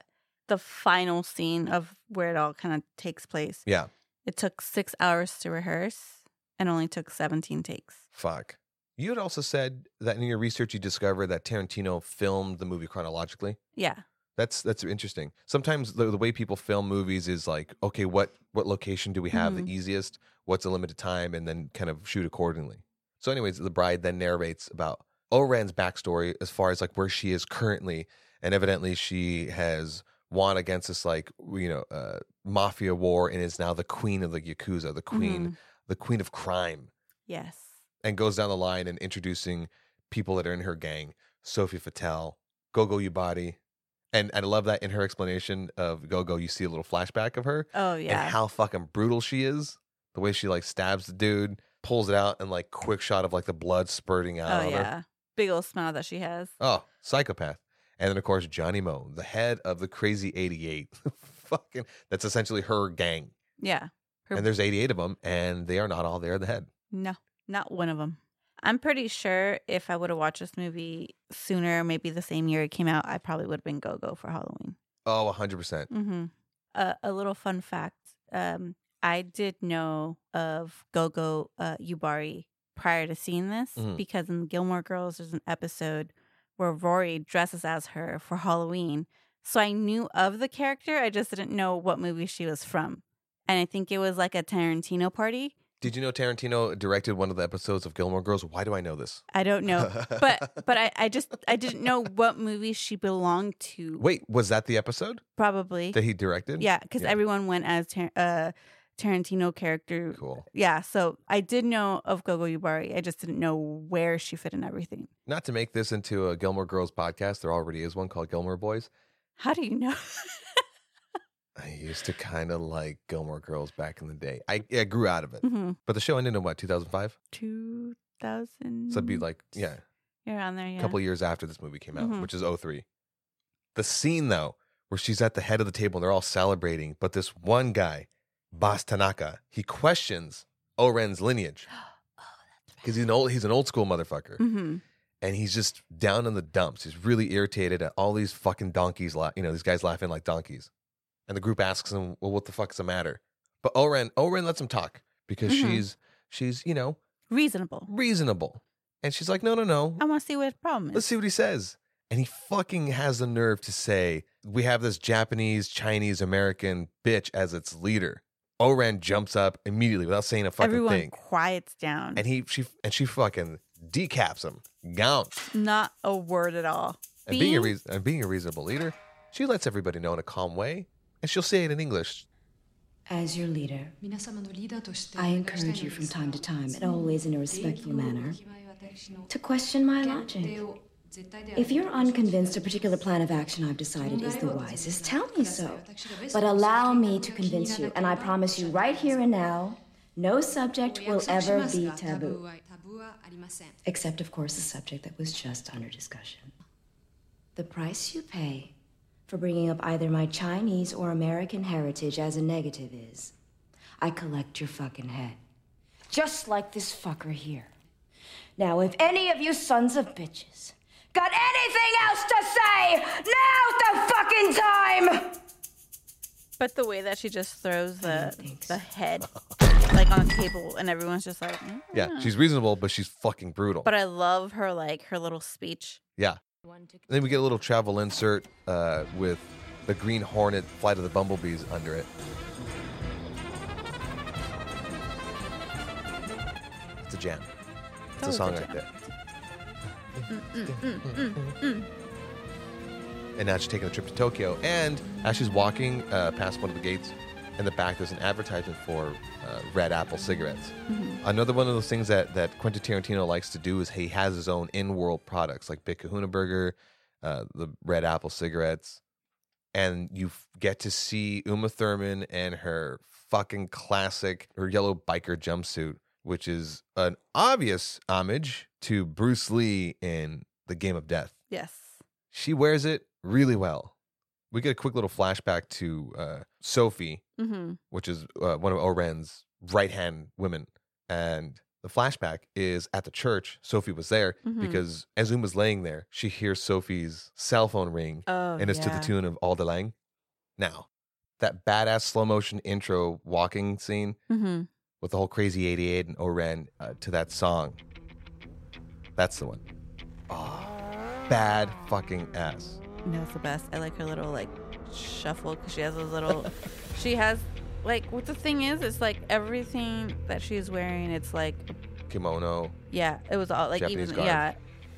the final scene of where it all kind of takes place. Yeah. It took six hours to rehearse and only took 17 takes. Fuck. You had also said that in your research you discovered that Tarantino filmed the movie chronologically. Yeah. That's that's interesting. Sometimes the, the way people film movies is like, okay, what what location do we have Mhm. the easiest? What's the limited time, and then kind of shoot accordingly. So, anyways, the bride then narrates about Oren's backstory as far as like where she is currently, and evidently she has won against this like you know uh, mafia war and is now the queen of the yakuza, the queen, Mhm. the queen of crime Yes. and goes down the line and introducing people that are in her gang Sophie Fatale, Gogo Yubari. And, and I love that in her explanation of Gogo, you see a little flashback of her Oh, yeah. and how fucking brutal she is. The way she like stabs the dude, pulls it out, and like quick shot of like the blood spurting out oh, of her. yeah. Big old smile that she has. Oh, psychopath. And then of course Johnny Mo, the head of the Crazy 88. fucking that's essentially her gang. Yeah. Her- And there's 88 of them, and they are not all there at the head. No, not one of them. I'm pretty sure if I would have watched this movie sooner, maybe the same year it came out, I probably would have been Go Go for Halloween. Oh, 100%. Mm-hmm. Uh, a little fun fact: um, I did know of Gogo uh, Yubari prior to seeing this Mhm. because in Gilmore Girls, there's an episode where Rory dresses as her for Halloween. So I knew of the character, I just didn't know what movie she was from. And I think it was like a Tarantino party. Did you know Tarantino directed one of the episodes of Gilmore Girls? Why do I know this? I don't know, but but I, I just I didn't know what movie she belonged to. Wait, was that the episode Probably that he directed? Yeah, because everyone went as Tar- uh, Tarantino character. Cool. Yeah, so I did know of Gogo Yubari. I just didn't know where she fit in everything. Not to make this into a Gilmore Girls podcast, there already is one called Gilmore Boys. How do you know? I used to kind of like Gilmore Girls back in the day. I, I grew out of it, Mhm. but the show ended in what 2005. Two thousand. So it'd be like yeah, you're on there. a couple years after this movie came out, Mhm. which is 03. The scene though, where she's at the head of the table and they're all celebrating, but this one guy, Boss Tanaka, he questions Oren's lineage because he's an old he's an old school motherfucker. hmm and he's just down in the dumps. He's really irritated at all these fucking donkeys. La- you know, these guys laughing like donkeys. And the group asks him, "Well, what the fuck's the matter?" But Oren, Oren lets him talk because Mhm. she's she's you know Reasonable. reasonable, and she's like, "No, no, no. I want to see what the problem is. Let's see what he says." And he fucking has the nerve to say, "We have this Japanese, Chinese, American bitch as its leader." Oren jumps up immediately without saying a fucking Everyone thing, quiets down. and he she and she fucking decaps him, gone. Not a word at all. And being a reas and being a reasonable leader, she lets everybody know in a calm way, and she'll say it in English. As your leader, I encourage you from time to time, and always in a respectful manner, to question my logic. If you're unconvinced a particular plan of action I've decided is the wisest, tell me so. But allow me to convince you, and I promise you right here and now, no subject will ever be taboo. Except, of course, the subject that was just under discussion. The price you pay for bringing up either my Chinese or American heritage as a negative is I collect your fucking head. Just like this fucker here. Now, if any of you sons of bitches got anything else to say, now's the fucking time! But the way that she just throws the the head like on the table, and everyone's just like, "Mm." Yeah, she's reasonable, but she's fucking brutal. But I love her like her little speech. yeah. And then we get a little travel insert uh, with the Green Hornet Flight of the Bumblebees under it. It's a jam. It's a Oh, song it's a right there. And now she's taking a trip to Tokyo. And as she's walking uh, past one of the gates, in the back there's an advertisement for uh, Red Apple cigarettes. Mhm. Another one of those things that that Quentin Tarantino likes to do is he has his own in-world products like Big Kahuna Burger, uh, the Red Apple cigarettes, and you get to see Uma Thurman and her fucking classic her yellow biker jumpsuit, which is an obvious homage to Bruce Lee in The Game of Death. Yes. She wears it really well. We get a quick little flashback to uh, Sophie, Mhm. which is uh, one of Oren's right hand women. And the flashback is at the church. Sophie was there Mhm. because as Uma's laying there, she hears Sophie's cell phone ring. Oh, and it's to the tune of All the Lang. Now, that badass slow motion intro walking scene Mm-hmm. With the whole crazy 88 and Oren uh, to that song. That's the one. Oh, bad fucking ass. No, it's the best. I like her little like shuffle because she has a little. she has like what the thing is. It's like everything that she's wearing. It's like Kimono, yeah. It was all like Japanese even garb. yeah.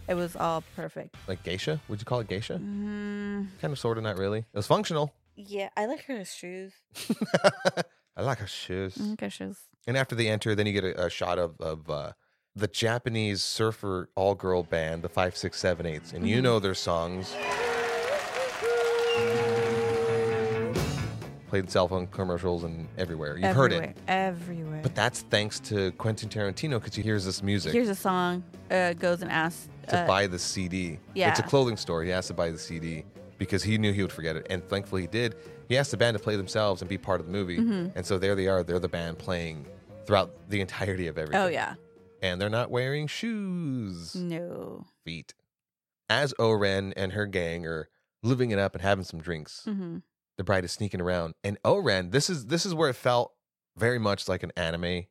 It was all perfect. like geisha. Would you call it geisha? Mm, Kind of, sort of, not really. It was functional. yeah, I like her shoes. I like her shoes. I like her shoes. And after they enter, then you get a, a shot of of uh, the Japanese surfer all girl band, the Five Six Seven Eights, and you Mhm. know their songs. Played in cell phone commercials and everywhere. You've heard it, everywhere. but that's thanks to Quentin Tarantino because he hears this music Here's a song. Uh, goes and asks to uh, buy the CD. Yeah. It's a clothing store. He has to buy the CD because he knew he would forget it, and thankfully he did. He asked the band to play themselves and be part of the movie, Mhm. and so there they are. They're the band playing throughout the entirety of everything. Oh yeah. and they're not wearing shoes. No. Feet. As Oren and her gang are living it up and having some drinks, Mm-hmm. the bride is sneaking around, and Oren. This is this is where it felt very much like an anime.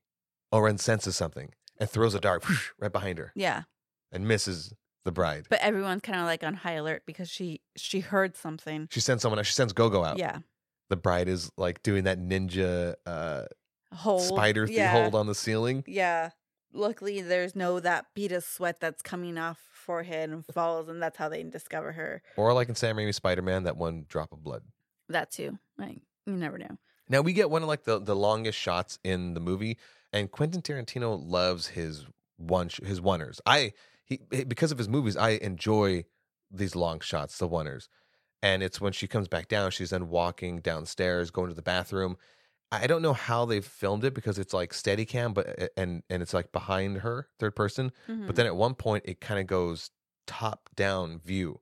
Oren senses something and throws a dart whoosh, right behind her Yeah. and misses the bride. But everyone's kind of like on high alert because she she heard something. She sends someone. She sends Gogo out. Yeah. The bride is like doing that ninja uh, Hold. spider thing yeah. hold on the ceiling. Yeah. Luckily, there's no that bead of sweat that's coming off forehead and falls, and that's how they discover her. Or like in Sam Raimi's Spider Man, that one drop of blood. That too. Like you never know. Now we get one of like the, the longest shots in the movie, and Quentin Tarantino loves his one sh- his oneers. I he because of his movies, I enjoy these long shots, the oneers. And it's when she comes back down, she's then walking downstairs, going to the bathroom. I don't know how they filmed it because it's like steady cam, but uh, and and it's like behind her, third person. Mhm. But then at one point it kind of goes top down view.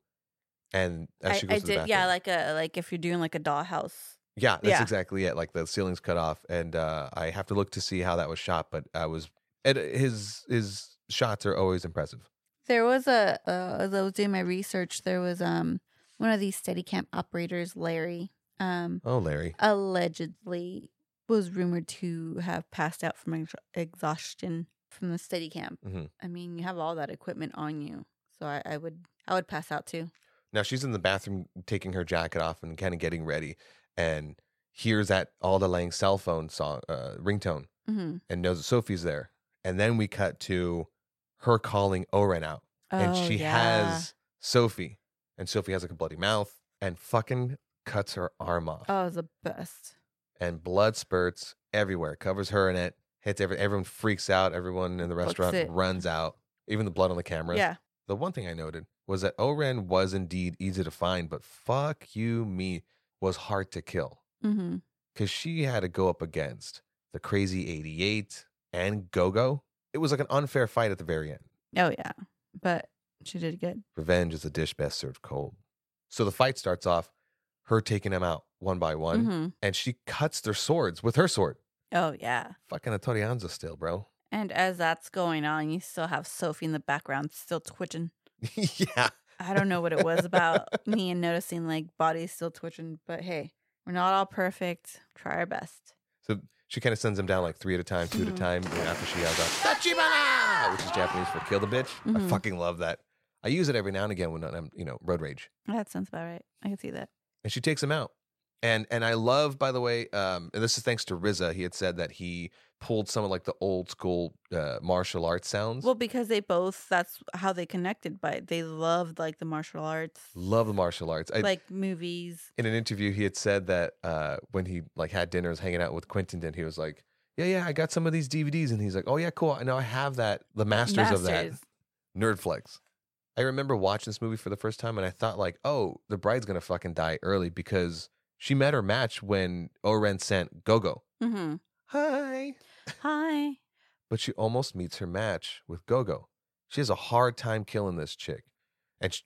And as I, she goes I to the did. bathroom. Yeah, like a like if you're doing like a dollhouse. Yeah, that's Yeah. exactly it. Like the ceiling's cut off, and uh, I have to look to see how that was shot. But I was, and his his shots are always impressive. There was a uh, as I was doing my research, there was um one of these Steadicam operators, Larry, um, Oh, Larry, allegedly was rumored to have passed out from ex- exhaustion from the Steadicam. Mhm. I mean, you have all that equipment on you, so I, I would I would pass out too. now she's in the bathroom taking her jacket off and kind of getting ready, and hears that Alda Lang cell phone song uh, ringtone, hmm and knows that Sophie's there. And then we cut to her calling Oren out, and Oh, she yeah. has Sophie, and Sophie has like a bloody mouth, and fucking cuts her arm off. Oh, the best. and blood spurts everywhere, covers her in it, hits every, everyone freaks out, everyone in the restaurant it. runs out, even the blood on the cameras. Yeah. The one thing I noted was that Oren was indeed easy to find, but fuck you, me was hard to kill Mm-hmm. because she had to go up against the crazy 88 and Gogo. It was like an unfair fight at the very end. Oh yeah, but she did good. Revenge is a dish best served cold. So the fight starts off, her taking them out one by one, Mhm. and she cuts their swords with her sword. Oh yeah. Fucking Hattori Hanzo still, bro. And as that's going on, you still have Sophie in the background still twitching. yeah. I don't know what it was about me and noticing like bodies still twitching, but hey, we're not all perfect. Try our best. So she kind of sends them down like three at a time, 2 Mhm. at a time. After she yells out, Tachibana! Which is Japanese for kill the bitch. I Mhm. fucking love that. I use it every now and again when I'm, you know, road rage. That sounds about right. I can see that. And she takes him out. And and I love, by the way, um, and this is thanks to RZA. He had said that he pulled some of like the old school uh, martial arts sounds. Well, because they both that's how they connected, but they loved like the martial arts, love the martial arts. I, like movies. in an interview, he had said that uh, when he like had dinners hanging out with Quentin, then he was like, "Yeah, yeah, I got some of these DVDs," and he's like, "Oh yeah, cool. I know I have that. The masters, of that Masters. Nerdflex." I remember watching this movie for the first time, and I thought like, "Oh, the bride's gonna fucking die early because she met her match when Oren sent Gogo." Mm-hmm. Hi. Hi. but she almost meets her match with Gogo. She has a hard time killing this chick. And sh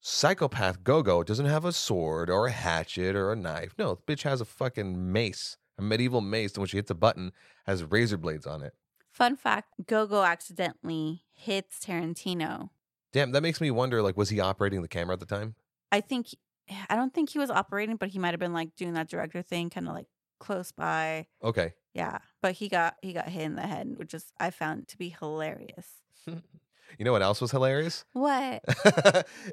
psychopath Gogo doesn't have a sword or a hatchet or a knife. No, the bitch has a fucking mace, a medieval mace, and when she hits a button, has razor blades on it. Fun fact: Gogo accidentally hits Tarantino. Damn, that makes me wonder. Like, was he operating the camera at the time? I think eh, I don't think he was operating, but he might have been like doing that director thing, kind of like close by. Okay. Yeah, but he got he got hit in the head, which is I found to be hilarious. You know what else was hilarious? What?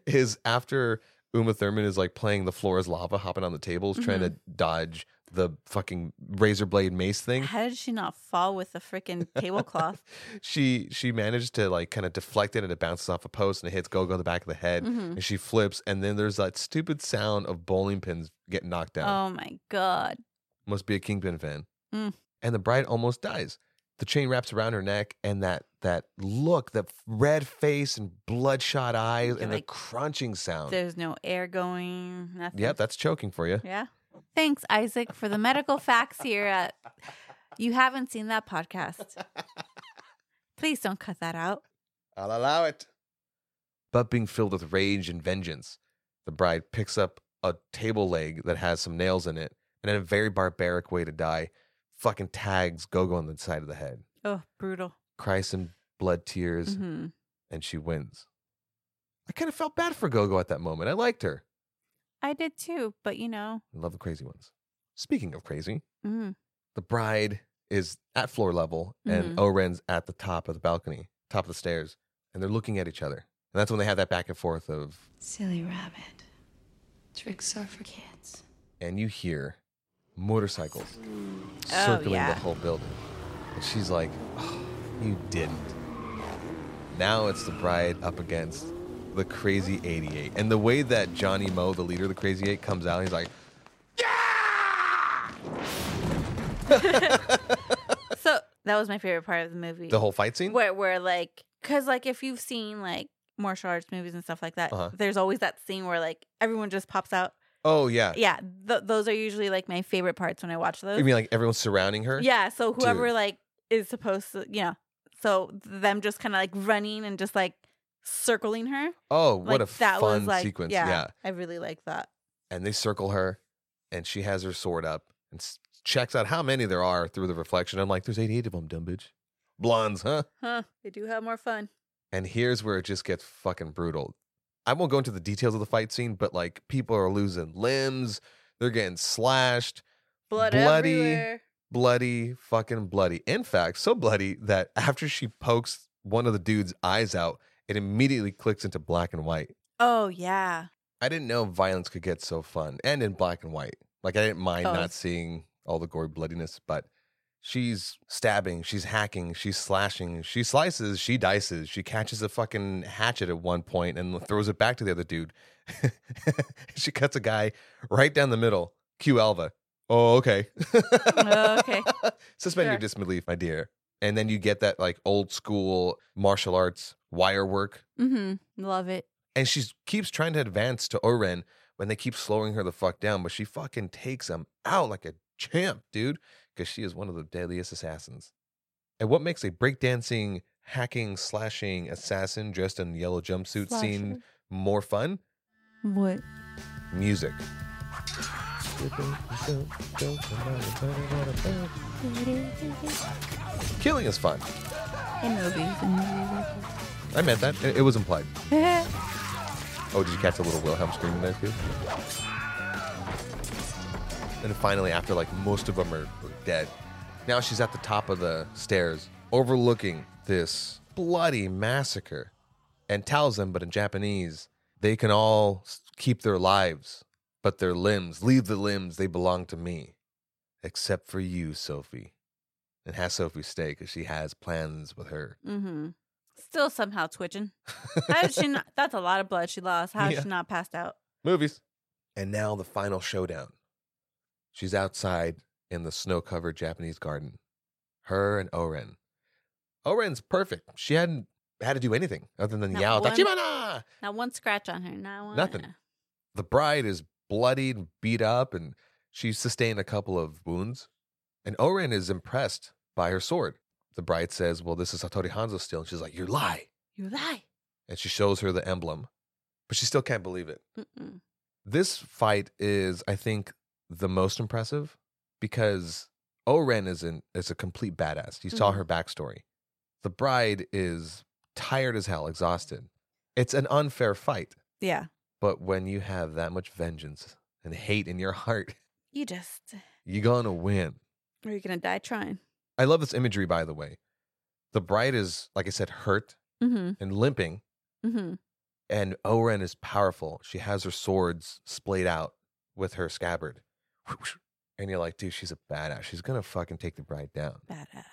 is after Uma Thurman is like playing the floor is lava, hopping on the tables, trying mm-hmm. to dodge the fucking razor blade mace thing. How did she not fall with the freaking tablecloth? she she managed to like kind of deflect it and it bounces off a post and it hits Gogo in the back of the head Mhm. and she flips and then there's that stupid sound of bowling pins getting knocked down. Oh my god! Must be a Kingpin fan. Mm. And the bride almost dies. The chain wraps around her neck and that that look, that red face and bloodshot eyes and the like, crunching sound. There's no air going. Nothing. Yep, that's choking for you. Yeah. Thanks, Isaac, for the medical facts here. At, you haven't seen that podcast. Please don't cut that out. I'll allow it. But being filled with rage and vengeance, the bride picks up a table leg that has some nails in it, and in a very barbaric way to die, fucking tags Gogo on the side of the head. Oh, brutal. Cries some blood tears, hmm and she wins. I kind of felt bad for Gogo at that moment. I liked her. I did too, but you know, I love the crazy ones. Speaking of crazy, mm, the bride is at floor level and Mhm. O-Ren's at the top of the balcony, top of the stairs, and they're looking at each other. And that's when they have that back and forth of, Silly rabbit. Tricks are for kids. and you hear motorcycles Oh, circling yeah. the whole building. And she's like, oh, you didn't. Now it's the bride up against the crazy 88. And the way that Johnny Mo, the leader of the crazy eight, comes out, he's like, Yeah! so that was my favorite part of the movie. the whole fight scene? where where like because like if you've seen like martial arts movies and stuff like that, Uh-huh. there's always that scene where like everyone just pops out. Oh, yeah. Yeah, th- those are usually like my favorite parts when I watch those. You mean like everyone's surrounding her? Yeah, so whoever Dude. like is supposed to, you know, so them just kind of like running and just like circling her. Oh, what like, a that fun was like, sequence. Yeah, yeah. I really like that. and they circle her and she has her sword up and s- checks out how many there are through the reflection. I'm like, there's 88 of them, dumb bitch. Blondes, huh? Huh? They do have more fun. And here's where it just gets fucking brutal. I won't go into the details of the fight scene, but like people are losing limbs, they're getting slashed, Blood bloody, everywhere. bloody, fucking bloody. In fact, so bloody that after she pokes one of the dude's eyes out, it immediately clicks into black and white. Oh yeah. I didn't know violence could get so fun and in black and white. Like I didn't mind Oh. not seeing all the gory bloodiness, but she's stabbing, she's hacking, she's slashing, she slices, she dices, she catches a fucking hatchet at one point and throws it back to the other dude. she cuts a guy right down the middle. Q Alva. Oh, okay. Oh, okay. Suspend your disbelief, my dear. And then you get that like old school martial arts wire work Mm-hmm. Love it. and she keeps trying to advance to Oren when they keep slowing her the fuck down, but she fucking takes him out like a champ, dude, because she is one of the deadliest assassins. And what makes a breakdancing, hacking, slashing assassin dressed in yellow jumpsuit Slasher. scene more fun? What? Music. Killing is fun. Movies. In movies. I meant that. It it was implied. Oh, did you catch a little Wilhelm screaming there too? And finally, after like most of them are, are dead, now she's at the top of the stairs, overlooking this bloody massacre, and tells them, but in Japanese, they can all keep their lives, but their limbs, leave the limbs, they belong to me, except for you, Sofie. And has Sofie stay because she has plans with her. Mm-hmm. Still somehow twitching. How did she not? That's a lot of blood she lost. How Yeah. did she not passed out? movies. And now the final showdown. She's outside in the snow covered Japanese garden. Her and O-Ren. O-Ren's perfect. She hadn't had to do anything other than Not yell, one- Tachibana! Not one scratch on her. Not one. Nothing. The bride is bloodied and beat up, and she's sustained a couple of wounds. And O-Ren is impressed by her sword. The bride says, Well, this is Hattori Hanzo still. And she's like, You lie. You lie. And she shows her the emblem, but she still can't believe it. Mm-mm. This fight is, I think, the most impressive because O-Ren is an is a complete badass. You saw Mhm. her backstory. The bride is tired as hell, exhausted. It's an unfair fight, Yeah. But when you have that much vengeance and hate in your heart, You just, you're gonna win. or you're gonna die trying. I love this imagery, by the way. The bride is, like I said, hurt Mm-hmm. and limping, Mm-hmm. and O-Ren is powerful. She has her swords splayed out with her scabbard. And you're like, dude, she's a badass. She's gonna fucking take the bride down. Badass.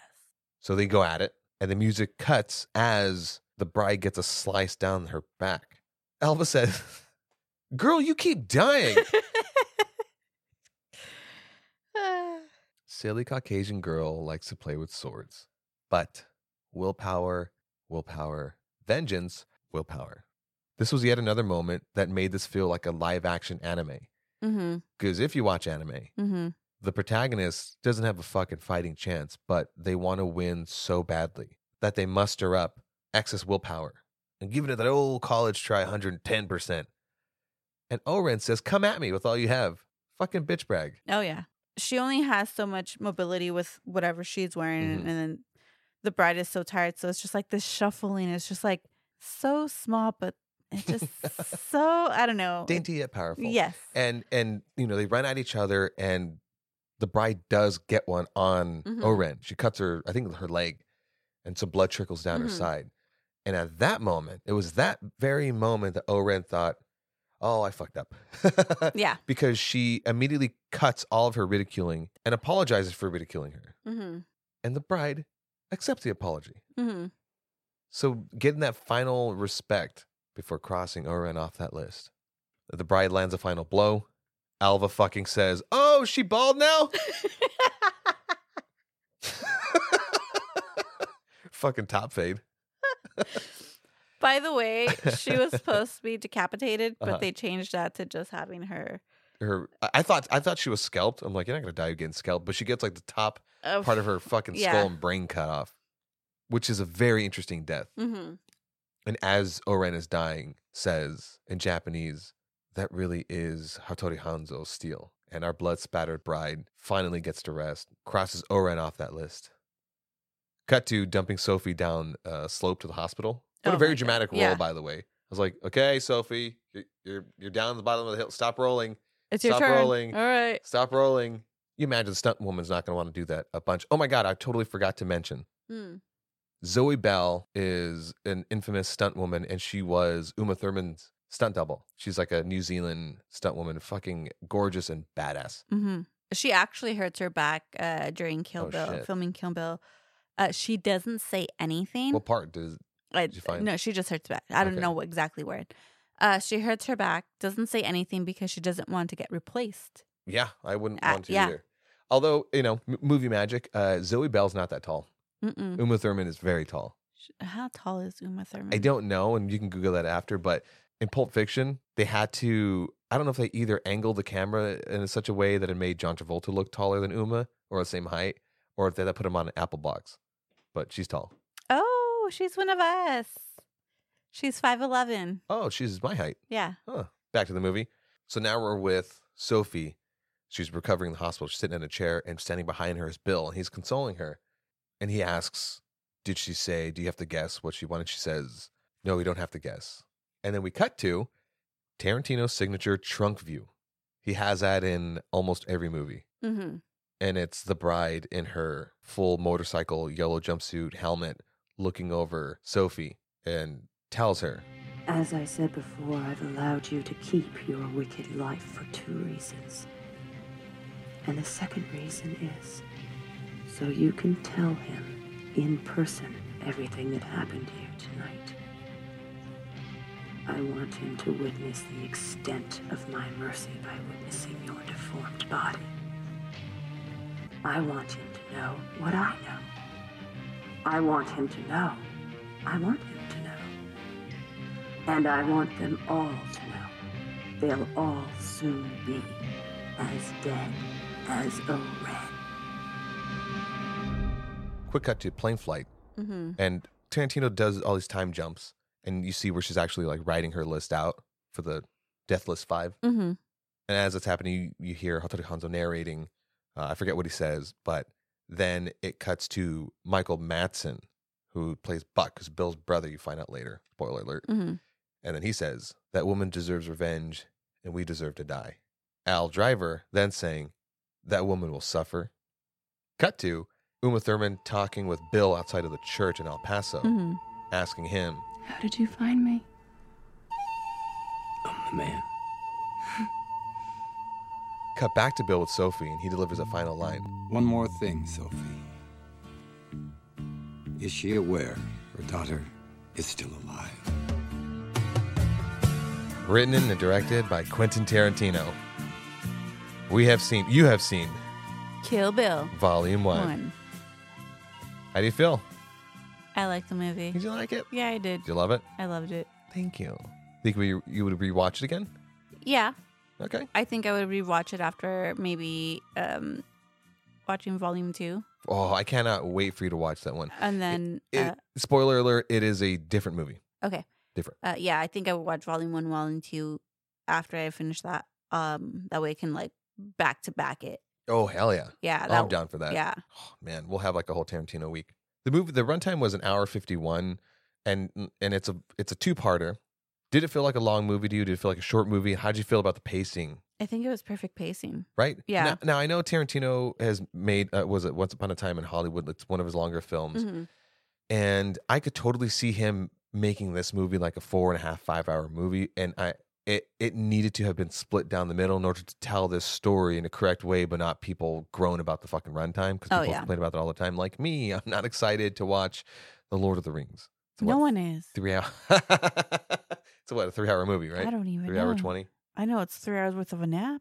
So they go at it, and the music cuts as the bride gets a slice down her back. Elva says, Girl, you keep dying. Silly Caucasian girl likes to play with swords. But willpower, willpower, vengeance, willpower. This was yet another moment that made this feel like a live action anime. mm-hmm. Because if you watch anime, Mm-hmm. the protagonist doesn't have a fucking fighting chance, but they want to win so badly that they muster up excess willpower and give it that old college try 110%. And O-Ren says, Come at me with all you have. Fucking bitch brag. Oh yeah. She only has so much mobility with whatever she's wearing, Mhm. and then the bride is so tired. So it's just like this shuffling. It's just like so small, but it's just so I don't know. Dainty yet powerful. Yes. And, and, you know, they run at each other and the bride does get one on Mhm. O-Ren. She cuts her, I think, her leg, and some blood trickles down her Mhm. side. And at that moment, it was that very moment that O-Ren thought, oh, I fucked up. Yeah. Because she immediately cuts all of her ridiculing and apologizes for ridiculing her. Mm-hmm. And the bride accepts the apology. Mm-hmm. So getting that final respect before crossing O-Ren off that list. The bride lands a final blow. Alva fucking says, Oh, she bald now? fucking top fade. By the way, she was supposed to be decapitated, but Uh-huh. they changed that to just having her. Her I- thought I thought she was scalped. I'm like, you're not gonna die getting scalped, but she gets like the top Of- part of her fucking yeah. skull and brain cut off. Which is a very interesting death. Mm-hmm. And as O-Ren is dying, says in Japanese, that really is Hattori Hanzo's steel. And our blood spattered bride finally gets to rest, crosses O-Ren off that list. Cut to dumping Sofie down a slope to the hospital. What Oh a very my God. dramatic role, Yeah. by the way. I was like, okay, Sofie, you're, you're you're down the bottom of the hill. Stop rolling. It's your Stop turn. rolling. All right. Stop rolling. You imagine the stunt woman's not going to want to do that a bunch. Oh my God, I totally forgot to mention. Hmm. Zoe Bell is an infamous stunt woman, and she was Uma Thurman's stunt double. She's like a New Zealand stunt woman, fucking gorgeous and badass. Mm-hmm. She actually hurts her back uh, during Kill Oh, Bill, shit. filming Kill Bill. Uh, she doesn't say anything. What part does I? No, she just hurts her back. I don't Okay. know exactly where. Uh, she hurts her back, doesn't say anything because she doesn't want to get replaced. Yeah, I wouldn't Uh, want to yeah. either. Although you know, m- movie magic. Uh, Zoe Bell's not that tall. Mm-mm. Uma Thurman is very tall. How tall is Uma Thurman? I don't know, and you can Google that after. But in Pulp Fiction, they had to. I don't know if they either angled the camera in such a way that it made John Travolta look taller than Uma, or the same height, or if they had to put him on an apple box. But she's tall. Oh, she's one of us. She's five eleven. Oh, she's my height. Yeah. Huh. Back to the movie. So now we're with Sofie. She's recovering in the hospital. She's sitting in a chair, and standing behind her is Bill, and he's consoling her. And he asks, Did she say, Do you have to guess what she wanted? She says, No, we don't have to guess. And then we cut to Tarantino's signature trunk view. He has that in almost every movie. Mm-hmm. And it's the bride in her full motorcycle yellow jumpsuit helmet looking over Sofie and tells her, As I said before, I've allowed you to keep your wicked life for two reasons. And the second reason is so you can tell him in person everything that happened here tonight. I want him to witness the extent of my mercy by witnessing your deformed body. I want him to know what I know. I want him to know. I want him to know. And I want them all to know. They'll all soon be as dead as O-Ren. quick cut to plane flight. Mm-hmm. And Tarantino does all these time jumps, and you see where she's actually like writing her list out for the Death List Five. Mm-hmm. And as it's happening, you, you hear Hattori Hanzo narrating. Uh, I forget what he says, but then it cuts to Michael Madsen, who plays Buck, who's Bill's brother. You find out later. Spoiler alert. Mm-hmm. And then he says, That woman deserves revenge and we deserve to die. Elle Driver then saying, That woman will suffer. Cut to Uma Thurman talking with Bill outside of the church in El Paso, Mhm. asking him, How did you find me? I'm the man. Cut back to Bill with Sofie, and he delivers a final line. One more thing, Sofie. Is she aware her daughter is still alive? Written and directed by Quentin Tarantino. We have seen, you have seen Kill Bill. Volume 1. One. How do you feel? I like the movie. Did you like it? Yeah, I did. Do you love it? I loved it. Thank you. Think we, you would rewatch it again? Yeah. Okay. I think I would rewatch it after maybe um watching volume two. Oh, I cannot wait for you to watch that one. And then It- uh, spoiler alert, it is a different movie. okay. Different. Uh, yeah, I think I would watch volume one, volume two after I finish that. Um that way I can like back to back it. Oh, hell yeah. Yeah, Oh, I'm that- down for that. yeah. Oh, man, we'll have like a whole Tarantino week. The movie, the runtime was an hour 51 and and it's a it's a two-parter. Did it feel like a long movie to you? Did it feel like a short movie? How'd you feel about the pacing? I think it was perfect pacing. Right? Yeah. Now, now I know Tarantino has made uh, was it Once Upon a Time in Hollywood? It's one of his longer films, Mhm. and I could totally see him making this movie like a four and a half, five hour movie, and I it it needed to have been split down the middle in order to tell this story in a correct way, but not people groan about the fucking runtime because Oh, people yeah. complain about that all the time. Like me, I'm not excited to watch The Lord of the Rings. It's no what, one is. three hour. it's what a three hour movie, right? I don't even three hour twenty. I know it's three hours worth of a nap.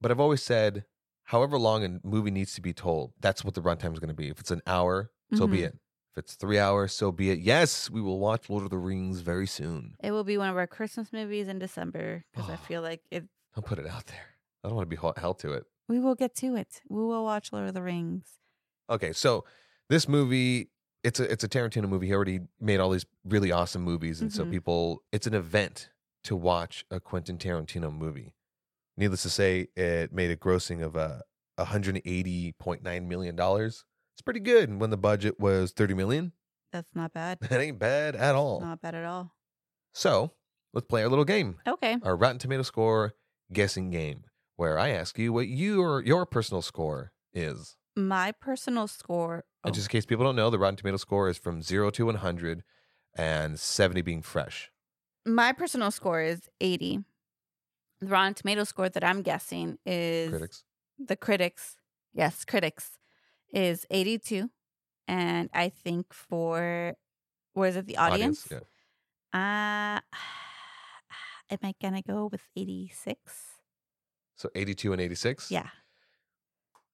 But I've always said, however long a movie needs to be told, that's what the runtime is going to be. If it's an hour, so be Mhm. it. If it's three hours, so be it. Yes, we will watch Lord of the Rings very soon. It will be one of our Christmas movies in December because. I feel like it. I'll put it out there. I don't want to be hel- held to it. We will get to it. We will watch Lord of the Rings. Okay, so this movie, it's a it's a Tarantino movie. He already made all these really awesome movies, and so Mhm. people, it's an event to watch a Quentin Tarantino movie. Needless to say, it made a grossing of uh, 180.9 million dollars. It's pretty good. And when the budget was 30 million, That's not bad. that ain't bad at all. Not bad at all. So let's play our little game. Okay. Our Rotten Tomato score guessing game, where I ask you what your your personal score is. My personal score. And just in case people don't know, the Rotten Tomato score is from zero to one hundred, and seventy being fresh. My personal score is 80. The Rotten Tomato score that I'm guessing is Critics. the critics. Yes, critics is 82. And I think for where is it the audience? yeah. Uh am I gonna go with 86? So eighty-two and eighty-six. Yeah.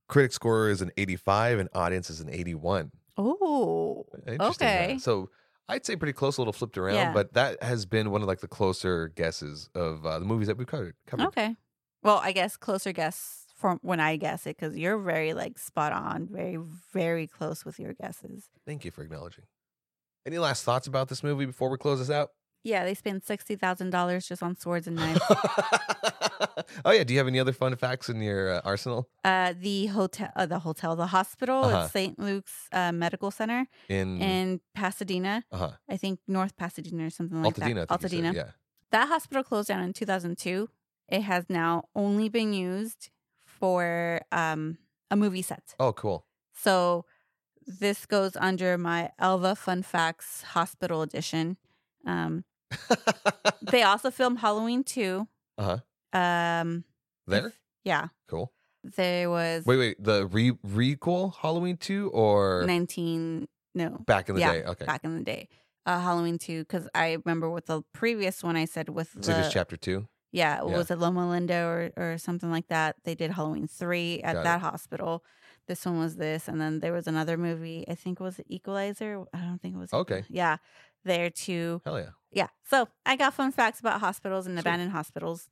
Critic score is an eighty-five, and audience is an eighty-one. Oh. Interesting. yeah. Okay. So I'd say pretty close, a little flipped around, Yeah. but that has been one of like the closer guesses of uh, the movies that we've covered. covered. Okay. Well, I guess closer guess from when I guess it because you're very like spot on, very very close with your guesses. Thank you for acknowledging. Any last thoughts about this movie before we close this out? Yeah, they spend sixty thousand dollars just on swords and knives. Oh yeah. Do you have any other fun facts in your uh, arsenal? uh, the hotel, uh, the hotel, the hospital Uh-huh. at St. Luke's uh, Medical Center In in Pasadena. uh-huh. I think North Pasadena or something like Altadena, that. I think you Altadena. yeah. That hospital closed down in 2002. It has now only been used for um, a movie set. Oh, cool. So this goes under my Elva Fun Facts Hospital Edition. Um, they also filmed Halloween 2. Uh huh. Um, There. yeah. Cool. There was Wait, wait. The re requel Halloween two or 19 no back in the yeah, day? Okay. back in the day uh halloween 2 because i remember with the previous one i said with So the just chapter two. yeah, Yeah. was it loma linda or or something like that they did halloween 3 at Got it. that hospital this one was this and then there was another movie i think it was equalizer i don't think it was Okay. Yeah there too Hell yeah. Yeah so i got fun facts about hospitals and abandoned hospitals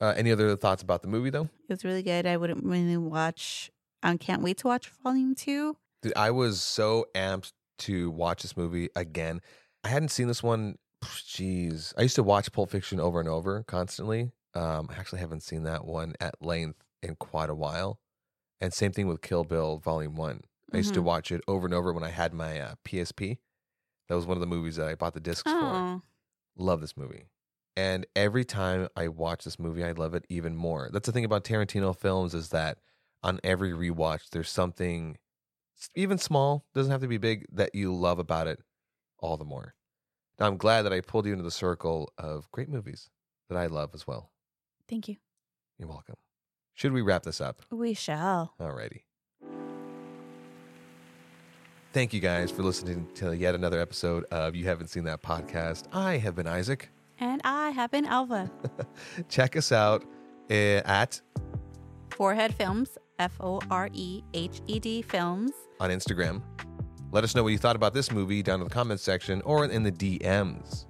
Uh, any other thoughts about the movie though? it was really good i wouldn't really watch i can't wait to watch volume 2 Dude, I was so amped to watch this movie again. I hadn't seen this one. Jeez, I used to watch Pulp Fiction over and over constantly. Um, I actually haven't seen that one at length in quite a while. And same thing with Kill Bill Volume One. I used to Mhm. watch it over and over when I had my uh, PSP. That was one of the movies that I bought the discs for. oh Love this movie. And every time I watch this movie, I love it even more. That's the thing about Tarantino films is that on every rewatch, there's something even small, doesn't have to be big, that you love about it all the more. Now, I'm glad that I pulled you into the circle of great movies that I love as well. Thank you. You're welcome. Should we wrap this up? We shall. Alrighty. Thank you guys for listening to yet another episode of You Haven't Seen That podcast. I have been Isaac. And I have been Alva. Check us out eh, at Forehead Films, F O R E H E D Films. on Instagram. Let us know what you thought about this movie down in the comments section or in the DMs.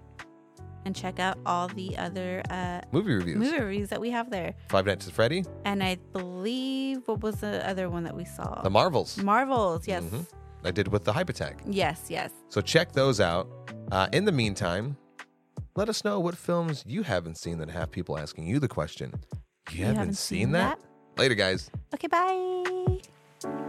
And check out all the other uh, Movie reviews. movie reviews that we have there. Five Nights at Freddy, And I believe, what was the other one that we saw? The Marvels. Marvels, yes. Mhm. I did with the Hype Attack. Yes, yes. So check those out. Uh, in the meantime, let us know what films you haven't seen that have people asking you the question. You, haven't, seen, that? Later, guys. Okay, bye.